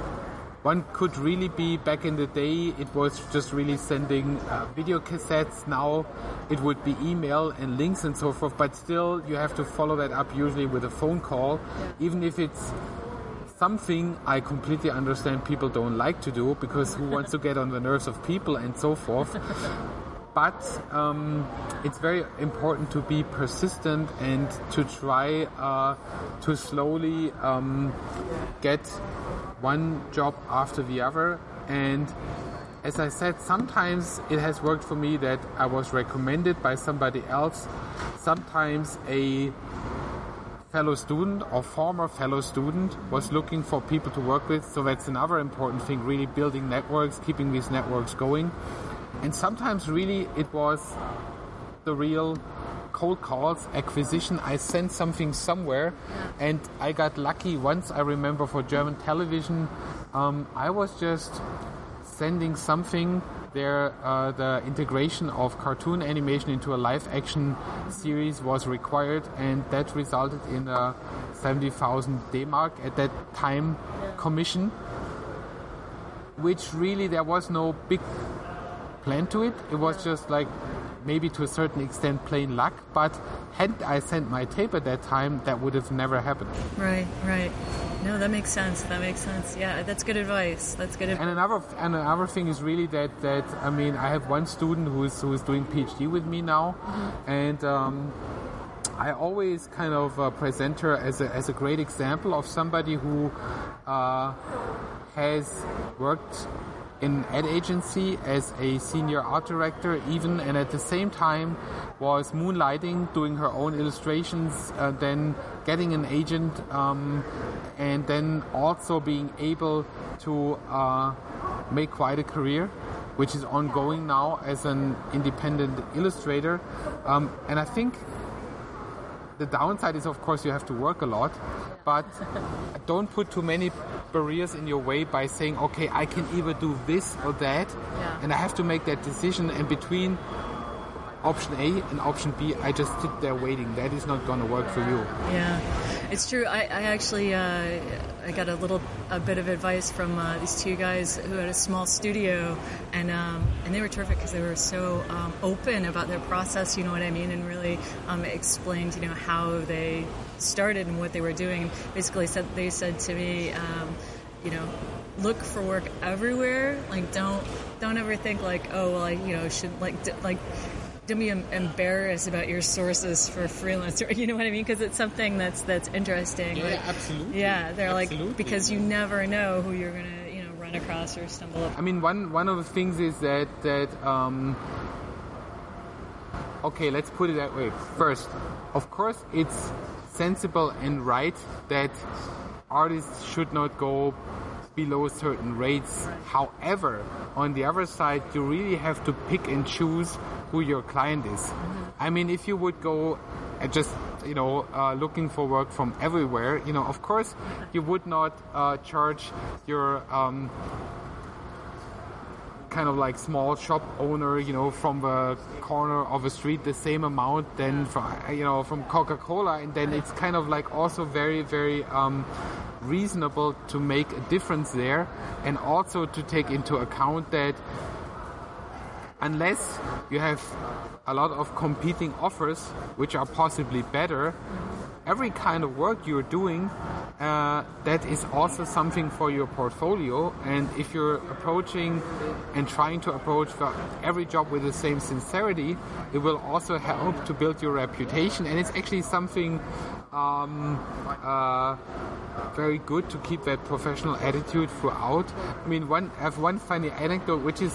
One could really be back in the day, it was just really sending uh, video cassettes. Now it would be email and links and so forth, but still you have to follow that up usually with a phone call, even if it's something I completely understand people don't like to do because who wants to get on the nerves of people and so forth but um, it's very important to be persistent and to try uh, to slowly um, get one job after the other and as I said, sometimes it has worked for me that I was recommended by somebody else. Sometimes a fellow student or former fellow student was looking for people to work with. So that's another important thing, really building networks, keeping these networks going. And sometimes really it was the real cold calls, acquisition. I sent something somewhere and I got lucky once I remember for German television. Um, I was just sending something there uh, the integration of cartoon animation into a live action series was required and that resulted in a 70,000 D-Mark at that time commission which really there was no big plan to it. It was just like maybe to a certain extent plain luck, but had I sent my tape at that time, that would have never happened. Right, right. No, that makes sense. That makes sense. Yeah, that's good advice. That's good advice. And another and another thing is really that that I mean I have one student who is who is doing PhD with me now, mm-hmm. and. Um, I always kind of uh, present her as a, as a great example of somebody who uh, has worked in ad agency as a senior art director even and at the same time was moonlighting doing her own illustrations uh, then getting an agent um, and then also being able to uh, make quite a career which is ongoing now as an independent illustrator. Um, and i think the downside is, of course, you have to work a lot, but don't put too many barriers in your way by saying, okay, I can either do this or that, yeah. and I have to make that decision. And between option A and option B, I just sit there waiting. That is not going to work for you. Yeah, it's true. I, I actually uh, I got a little a bit of advice from uh, these two guys who had a small studio, and um, and they were terrific because they were so um, open about their process. You know what I mean, and really um, explained you know how they started and what they were doing. Basically, said they said to me, um, you know, look for work everywhere. Like don't don't ever think like oh well I you know should like d- like don't be embarrassed about your sources for freelancer. You know what I mean? Because it's something that's that's interesting. Yeah, like, absolutely. Yeah, they're absolutely. like because you never know who you're gonna you know run across or stumble up. I mean, one one of the things is that that um, okay, let's put it that way. First, of course, it's sensible and right that artists should not go below certain rates. However, on the other side, you really have to pick and choose who your client is. I mean, if you would go just you know uh, looking for work from everywhere, you know, of course, you would not uh, charge your um, kind of like small shop owner, you know, from the corner of a street, the same amount then from you know from Coca-Cola, and then it's kind of like also very very um, reasonable to make a difference there, and also to take into account that unless you have a lot of competing offers which are possibly better every kind of work you're doing uh, that is also something for your portfolio and if you're approaching and trying to approach every job with the same sincerity it will also help to build your reputation and it's actually something um, uh, very good to keep that professional attitude throughout. I mean, one I have one funny anecdote, which is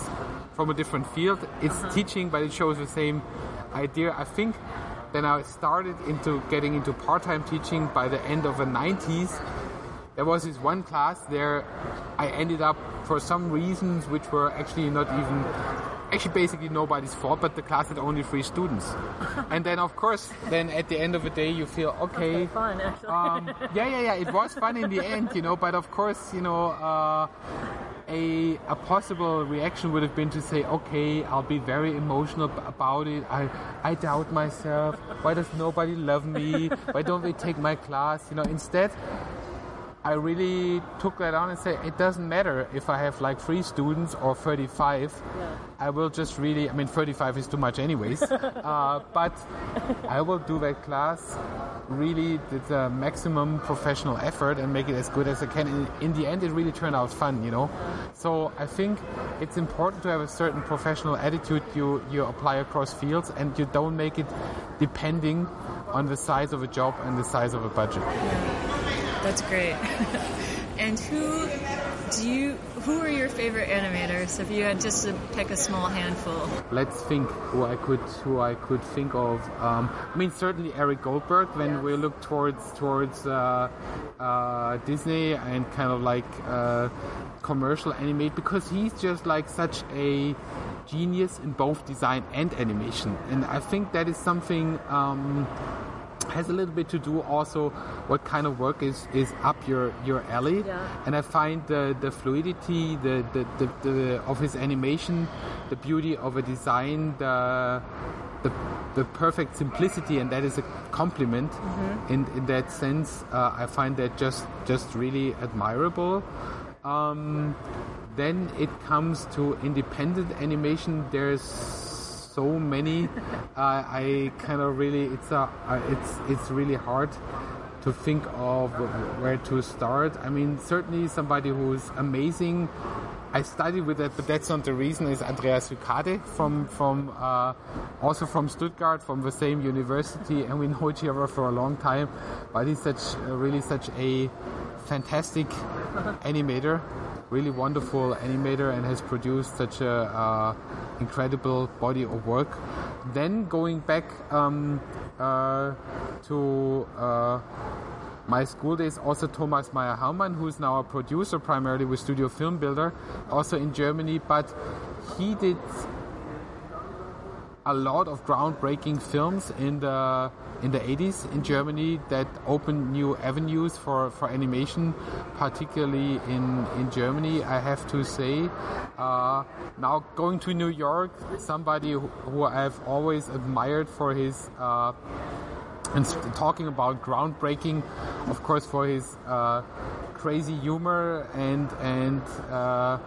from a different field. It's uh-huh. teaching, but it shows the same idea. I think then I started into getting into part-time teaching by the end of the 90s. There was this one class there. I ended up for some reasons which were actually not even actually basically nobody's fault, but the class had only three students. and then, of course, then at the end of the day, you feel okay. fun, actually. Um, yeah, yeah, yeah. It was fun in the end, you know. But of course, you know, uh, a a possible reaction would have been to say, okay, I'll be very emotional about it. I I doubt myself. Why does nobody love me? Why don't they take my class? You know, instead I really took that on and said it doesn't matter if I have like three students or 35. Yeah. I will just really, I mean, 35 is too much anyways, uh, but I will do that class really with the maximum professional effort and make it as good as I can. In, in the end, it really turned out fun, you know. So I think it's important to have a certain professional attitude you you apply across fields, and you don't make it depending on the size of a job and the size of a budget. That's great. and who do you? Who are your favorite animators? If you had just to pick a small handful. Let's think who I could who I could think of. Um, I mean, certainly Eric Goldberg. When yes. we look towards towards uh, uh, Disney and kind of like uh, commercial animate, because he's just like such a genius in both design and animation, and I think that is something. Um, has a little bit to do also what kind of work is, is up your, your alley. Yeah. And I find the, the fluidity the, the, the, the, of his animation, the beauty of a design, the, the, the perfect simplicity, and that is a compliment mm-hmm. in, in that sense. Uh, I find that just, just really admirable. Um, then it comes to independent animation. There's so many. I kind of really it's a uh, it's it's really hard to think of where to start. I mean, certainly somebody who's amazing. I studied with that, but that's not the reason. Is Andreas Hykade from from uh, also from Stuttgart, from the same university, and we know each other for a long time. But he's such uh, really such a fantastic animator really wonderful animator and has produced such a uh, incredible body of work. Then going back um, uh, to uh, my school days, also Thomas Meyer-Hermann, who is now a producer primarily with Studio Film Bilder, also in Germany, but he did a lot of groundbreaking films in the in the 80s in Germany that opened new avenues for, for animation, particularly in, in Germany, I have to say. Uh, now, going to New York, somebody who, who I've always admired for his. Uh, and talking about groundbreaking, of course, for his uh, crazy humor and and uh,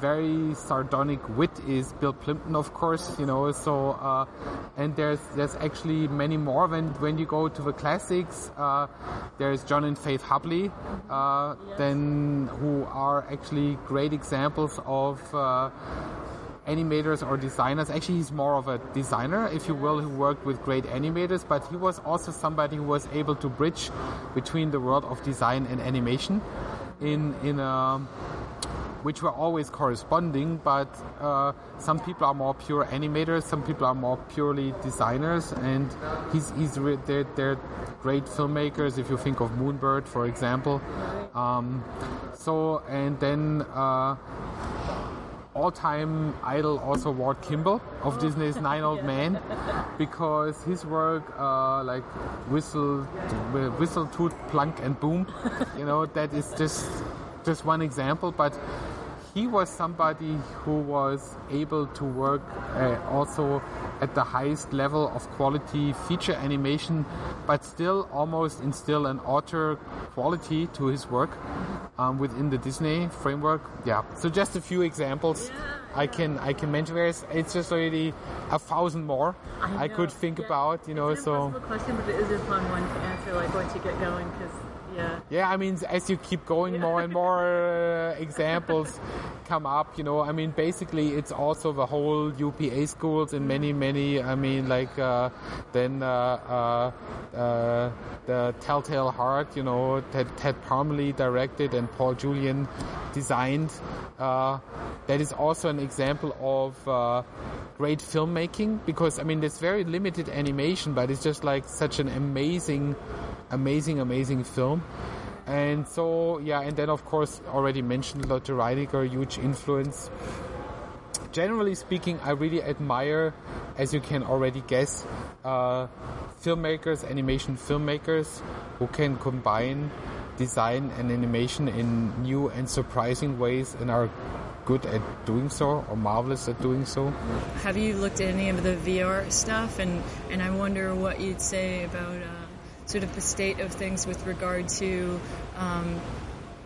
very sardonic wit is Bill Plympton, of course, you know. So, uh, and there's there's actually many more. When when you go to the classics, uh, there's John and Faith Hubley, uh, then who are actually great examples of. Animators or designers. Actually, he's more of a designer, if you will, who worked with great animators, but he was also somebody who was able to bridge between the world of design and animation in in a which were always corresponding, but uh, some people are more pure animators, some people are more purely designers, and he's, he's re- they're, they're great filmmakers. If you think of Moonbird, for example, um, so and then. Uh, all-time idol also Ward Kimball of Disney's Nine Old Men because his work uh, like Whistle, Whistle, Toot, Plunk and Boom, you know that is just just one example, but he was somebody who was able to work uh, also at the highest level of quality feature animation, but still almost instill an author quality to his work um, within the Disney framework. Yeah, so just a few examples. I can I can mention. There's it's just already a thousand more I, I could think yeah. about. You know, it's an so question, but it is a fun one to answer. Like once you get going, because yeah. Yeah, I mean, as you keep going, more and more uh, examples come up. You know, I mean, basically, it's also the whole UPA schools and many, many. I mean, like uh, then uh, uh, uh the Telltale Heart. You know, Ted, Ted directed and Paul Julian designed. Uh, that is also an example of great filmmaking because I mean, there's very limited animation, but it's just like such an amazing amazing, amazing film. And so, yeah, and then of course, already mentioned Lotte Reiniger, huge influence. Generally speaking, I really admire, as you can already guess, uh, filmmakers, animation filmmakers who can combine design and animation in new and surprising ways and are good at doing so or marvelous at doing so. Have you looked at any of the VR stuff? And, and I wonder what you'd say about. Uh sort of the state of things with regard to um,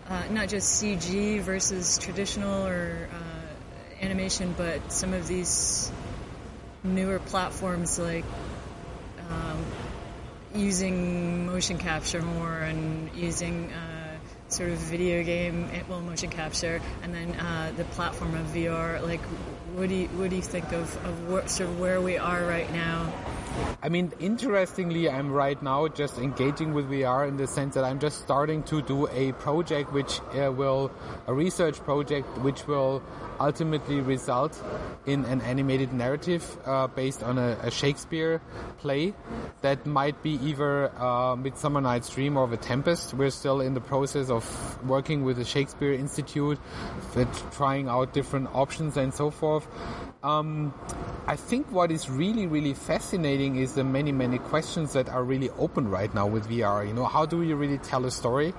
uh, not just CG versus traditional or uh, animation, but some of these newer platforms like um, using motion capture more and using uh, sort of video game eh, well motion capture and then uh, the platform of VR like what do you what do you think of, of sort of where we are right now I mean, interestingly, I'm right now just engaging with VR in the sense that I'm just starting to do a project which uh, will, a research project which will ultimately result in an animated narrative uh, based on a, a, Shakespeare play that might be either uh, Midsummer Night's Dream or The Tempest. We're still in the process of working with the Shakespeare Institute, trying out different options and so forth. Um, I think what is really, really fascinating is the many, many questions that are really open right now with VR. You know, how do you really tell a story?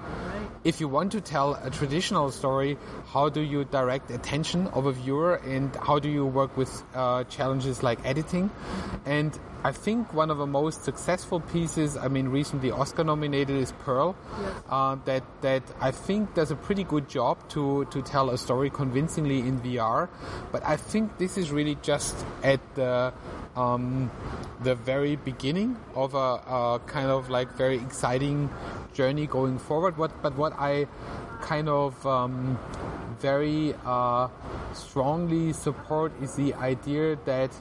If you want to tell a traditional story, how do you direct attention of a viewer and how do you work with uh, challenges like editing? And I think one of the most successful pieces, I mean, recently Oscar nominated is Pearl, yes. uh, that that I think does a pretty good job to to tell a story convincingly in VR. But I think this is really just at the um, the very beginning of a, a, kind of like very exciting journey going forward. What but what I kind of um, very uh, strongly support is the idea that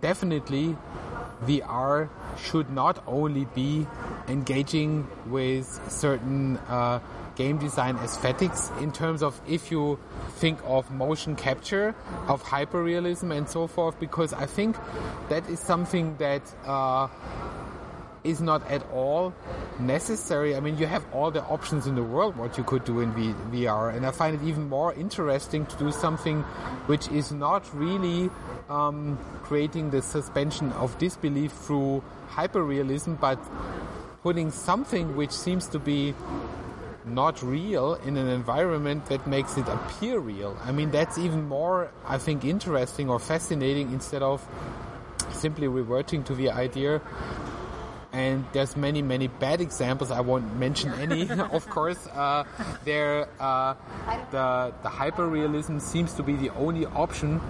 definitely VR should not only be engaging with certain uh, game design aesthetics in terms of if you think of motion capture, of hyperrealism and so forth, because I think that is something that uh, is not at all necessary. I mean, you have all the options in the world what you could do in v- VR, and I find it even more interesting to do something which is not really um, creating the suspension of disbelief through hyperrealism, but putting something which seems to be not real in an environment that makes it appear real. I mean, that's even more, I think, interesting or fascinating instead of simply reverting to the idea and there's many many bad examples. I won't mention any, of course. Uh, there, uh, the the hyperrealism seems to be the only option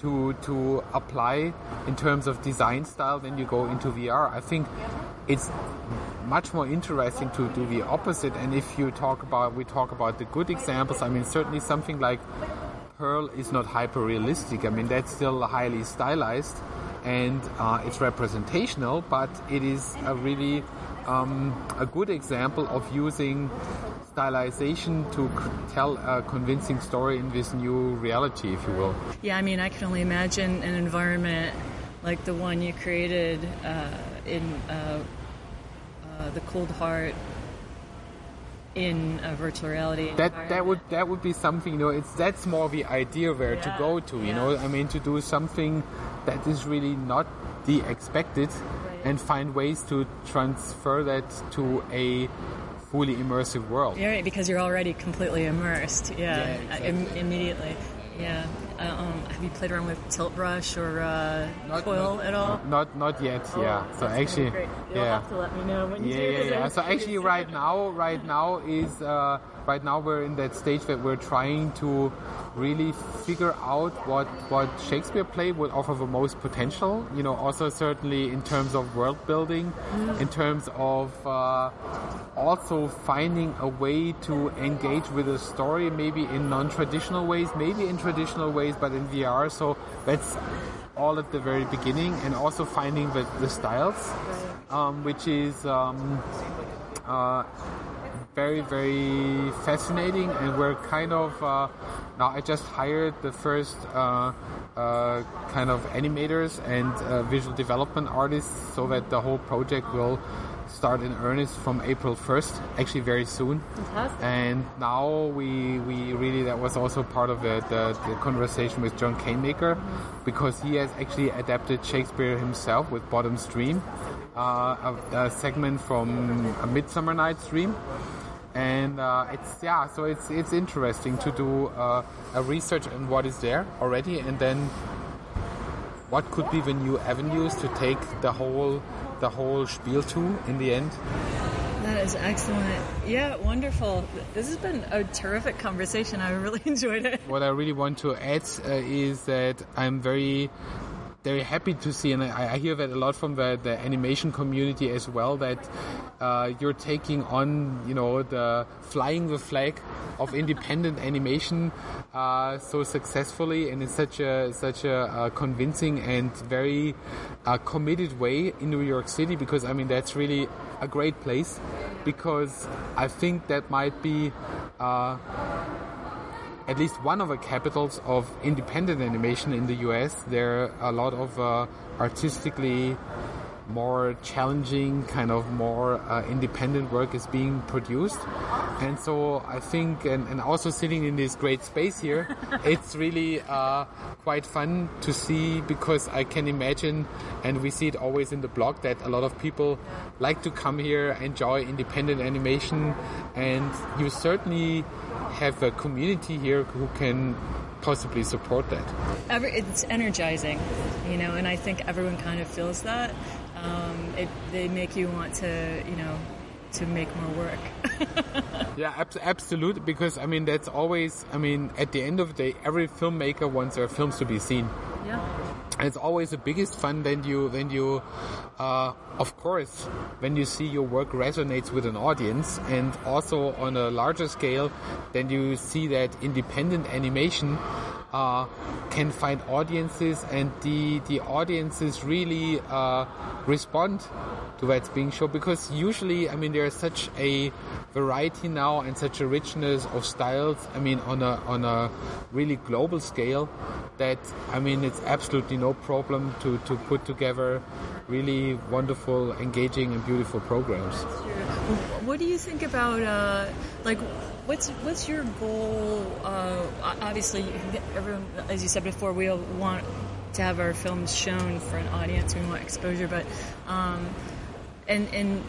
to to apply in terms of design style. Then you go into VR. I think it's much more interesting to do the opposite. And if you talk about we talk about the good examples, I mean certainly something like Pearl is not hyper realistic. I mean that's still highly stylized and uh, it's representational, but it is a really um, a good example of using stylization to c- tell a convincing story in this new reality, if you will. Yeah, I mean, I can only imagine an environment like the one you created uh, in uh, uh, the Cold Heart in a virtual reality. That that would that would be something you know. It's that's more the idea where to go to. You yeah. know, I mean, to do something that is really not the expected, and find ways to transfer that to a fully immersive world. Yeah, right, because you're already completely immersed. Yeah, Yeah, uh, im- immediately. Yeah. Uh, um, have you played around with Tilt Brush or uh, Quill not, at all? Not not yet. yeah. So actually, Great. You'll yeah. have to let me know when you Yeah, do. yeah, yeah. So actually, right now, right now is uh, right now we're in that stage that we're trying to really figure out what what Shakespeare play would offer the most potential. You know, also certainly in terms of world building, in terms of uh, also finding a way to engage with a story, maybe in non-traditional ways, maybe in traditional ways, but in VR. So that's all at the very beginning, and also finding the, the styles, um, which is. Um, uh, very very fascinating and we're kind of uh, now I just hired the first uh, uh, kind of animators and uh, visual development artists so that the whole project will start in earnest from April 1st actually very soon Fantastic. and now we we really that was also part of the, the, the conversation with John Canemaker because he has actually adapted Shakespeare himself with Bottom's Dream uh, a, a segment from a Midsummer Night's Dream and uh, it's yeah so it's it's interesting to do uh, a research on what is there already and then what could be the new avenues to take the whole the whole spiel to in the end That is excellent. Yeah, wonderful. This has been a terrific conversation. I really enjoyed it. what I really want to add uh, is that I'm very, very happy to see, and I, I hear that a lot from the, the animation community as well, that uh, you're taking on, you know, the flying the flag of independent animation uh, so successfully and in such a such a uh, convincing and very uh, committed way in New York City, because I mean that's really a great place, because I think that might be. At least one of the capitals of independent animation in the US. There are a lot of uh, artistically more challenging, kind of more uh, independent work is being produced. And so I think, and, and also sitting in this great space here, it's really uh, quite fun to see because I can imagine, and we see it always in the blog, that a lot of people like to come here, enjoy independent animation, and you certainly have a community here who can possibly support that. Every, it's energizing, you know, and I think everyone kind of feels that. Um, it, they make you want to, you know, to make more work. Yeah, abs- absolutely. Because I mean, that's always. I mean, at the end of the day, every filmmaker wants their films to be seen. yeah. And it's always the biggest fun when you when you, uh, of course, when you see your work resonates with an audience, and also on a larger scale, then you see that independent animation uh, can find audiences, and the the audiences really uh, respond to what's being shown because usually I mean there's such a variety now and such a richness of styles I mean on a on a really global scale that I mean it's absolutely no problem to, to put together really wonderful engaging and beautiful programs What do you think about uh, like what's what's your goal? Uh, obviously, everyone, as you said before, we all want to have our films shown for an audience. We want exposure, but um, and and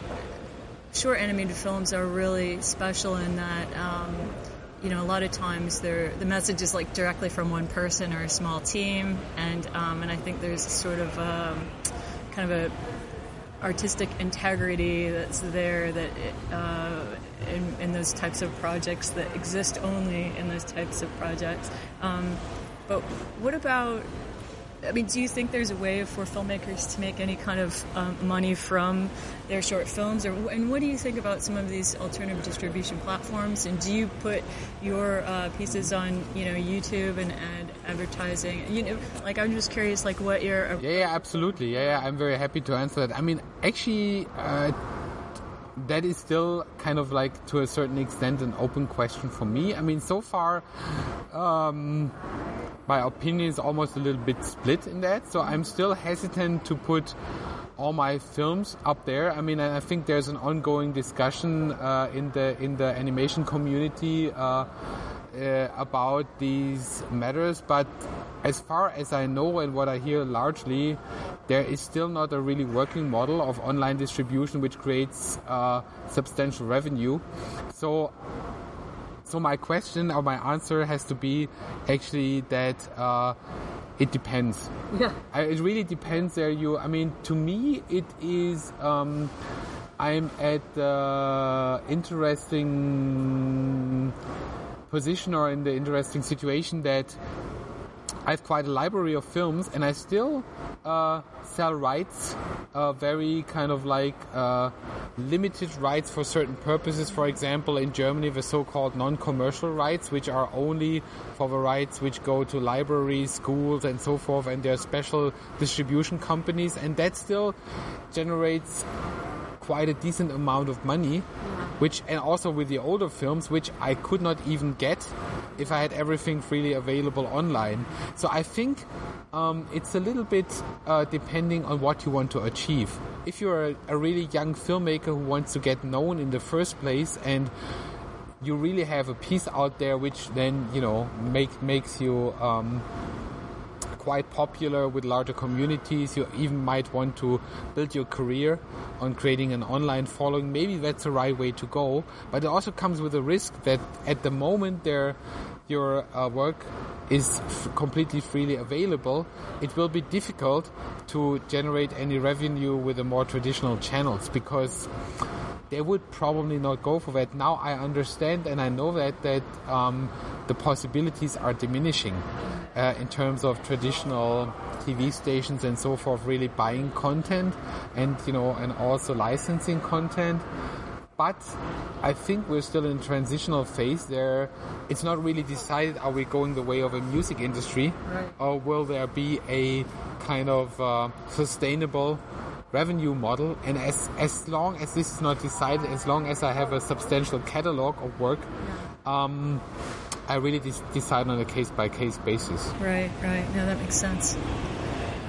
short animated films are really special in that. Um, you know, a lot of times the message is like directly from one person or a small team, and um, and I think there's sort of um, kind of a artistic integrity that's there that uh, in, in those types of projects that exist only in those types of projects. Um, but what about? I mean, do you think there's a way for filmmakers to make any kind of um, money from their short films, or and what do you think about some of these alternative distribution platforms? And do you put your uh, pieces on, you know, YouTube and ad advertising? You know, like I'm just curious, like what your Yeah, yeah, absolutely. Yeah, yeah, I'm very happy to answer that. I mean, actually, uh, that is still kind of like to a certain extent an open question for me. I mean, so far, um, my opinion is almost a little bit split in that. So I'm still hesitant to put all my films up there. I mean, I think there's an ongoing discussion uh, in the in the animation community uh, uh, about these matters, but as far as I know and what I hear largely, there is still not a really working model of online distribution which creates uh, substantial revenue. So so my question or my answer has to be actually that uh, it depends. Yeah. I, it really depends. There, you. I mean, to me, it is. Um, I'm at the interesting position or in the interesting situation that I have quite a library of films, and I still uh, sell rights, uh, very kind of like uh, limited rights for certain purposes. For example, in Germany, the so-called non-commercial rights, which are only for the rights which go to libraries, schools, and so forth, and there are special distribution companies, and that still generates quite a decent amount of money, which and also with the older films, which I could not even get if I had everything freely available online. So I think um, it's a little bit uh, depending on what you want to achieve. If you're a, a really young filmmaker who wants to get known in the first place and you really have a piece out there which then you know make makes you um, quite popular with larger communities. You even might want to build your career on creating an online following. Maybe that's the right way to go. But it also comes with a risk that at the moment there, your uh, work is completely freely available. It will be difficult to generate any revenue with the more traditional channels because they would probably not go for that. Now I understand and I know that that um, the possibilities are diminishing uh, in terms of traditional TV stations and so forth really buying content and you know and also licensing content. But I think we're still in transitional phase there. It's not really decided are we going the way of a music industry Right. or will there be a kind of uh, sustainable revenue model and as as long as this is not decided as long as I have a substantial catalog of work um, I really de- decide on a case by case basis Right, right. No, that makes sense.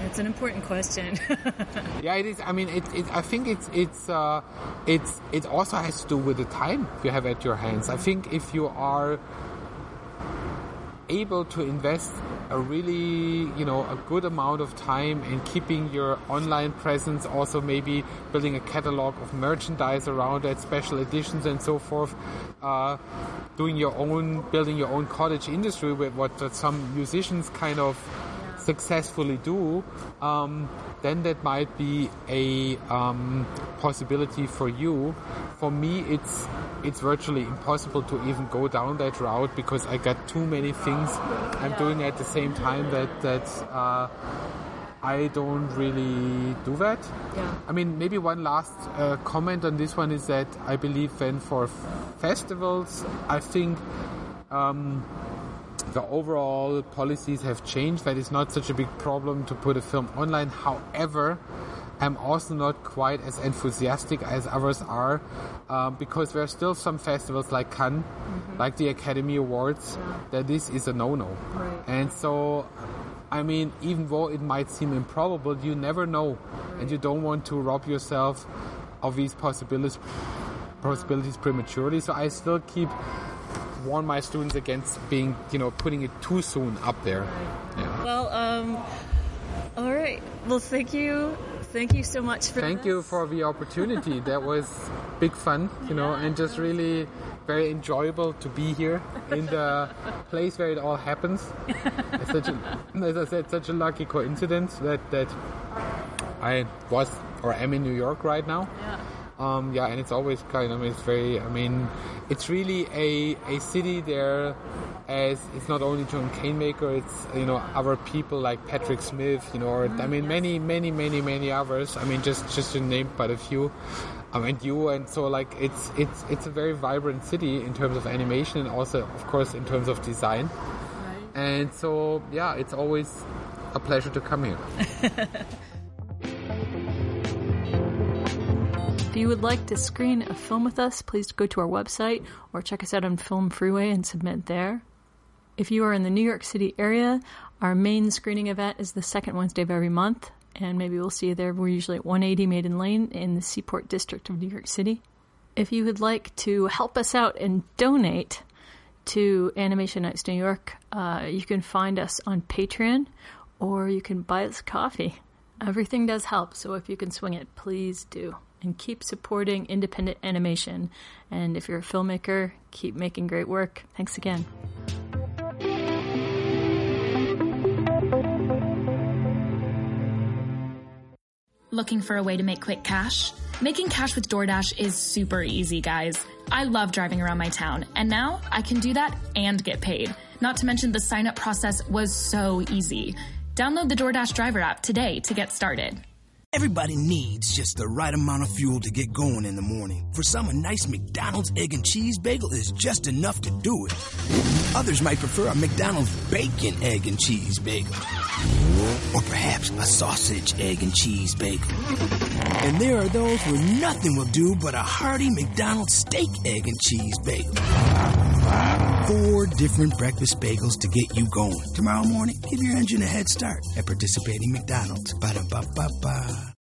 It's an important question. yeah it is I mean it, it I think it's it's uh, it's it also has to do with the time you have at your hands I think if you are able to invest a really you know a good amount of time in keeping your online presence also maybe building a catalog of merchandise around it special editions and so forth uh, doing your own building your own cottage industry with what some musicians kind of successfully do, um, then that might be a um, possibility for you. For me, it's it's virtually impossible to even go down that route because I got too many things I'm doing at the same time that that uh, I don't really do that. Yeah. I mean, maybe one last uh, comment on this one is that I believe then for f- festivals, I think. Um, the overall policies have changed. that it's not such a big problem to put a film online. However, I'm also not quite as enthusiastic as others are um, because there are still some festivals like Cannes, like the Academy Awards, that this is a no-no. Right. And so, I mean, even though it might seem improbable, you never know, and you don't want to rob yourself of these possibilities possibilities prematurely. So I still keep warn my students against being, you know, putting it too soon up there. Yeah. well, um, all right. Well, thank you. Thank you so much for Thank this. you for the opportunity. that was big fun, you know, and just really very enjoyable to be here in the place where it all happens. It's such a, as I said, such a lucky coincidence that that I was or am in New York right now. Yeah. Um, yeah, and it's always kind of it's very. I mean, it's really a a city there. As it's not only John Canemaker, it's you know other people like Patrick Smith, you know, or, I mean many many many many others. I mean just just to name but a few. Um, and you and so like it's it's it's a very vibrant city in terms of animation and also of course in terms of design. And so yeah, it's always a pleasure to come here. you would like to screen a film with us, please go to our website or check us out on Film Freeway and submit there. If you are in the New York City area, our main screening event is the second Wednesday of every month, and maybe we'll see you there. We're usually at 180 Maiden Lane in the Seaport District of New York City. If you would like to help us out and donate to Animation Nights New York, uh, you can find us on Patreon or you can buy us coffee. Everything does help, so if you can swing it, please do. And keep supporting independent animation. And if you're a filmmaker, keep making great work. Thanks again. Looking for a way to make quick cash? Making cash with DoorDash is super easy, guys. I love driving around my town, and now I can do that and get paid. Not to mention the sign up process was so easy. Download the DoorDash driver app today to get started. Everybody needs just the right amount of fuel to get going in the morning. For some, a nice McDonald's egg and cheese bagel is just enough to do it. Others might prefer a McDonald's bacon, egg, and cheese bagel. Or perhaps a sausage, egg, and cheese bagel. And there are those where nothing will do but a hearty McDonald's steak, egg, and cheese bagel. Four different breakfast bagels to get you going. Tomorrow morning, give your engine a head start at participating McDonald's. Ba-da-ba-ba-ba.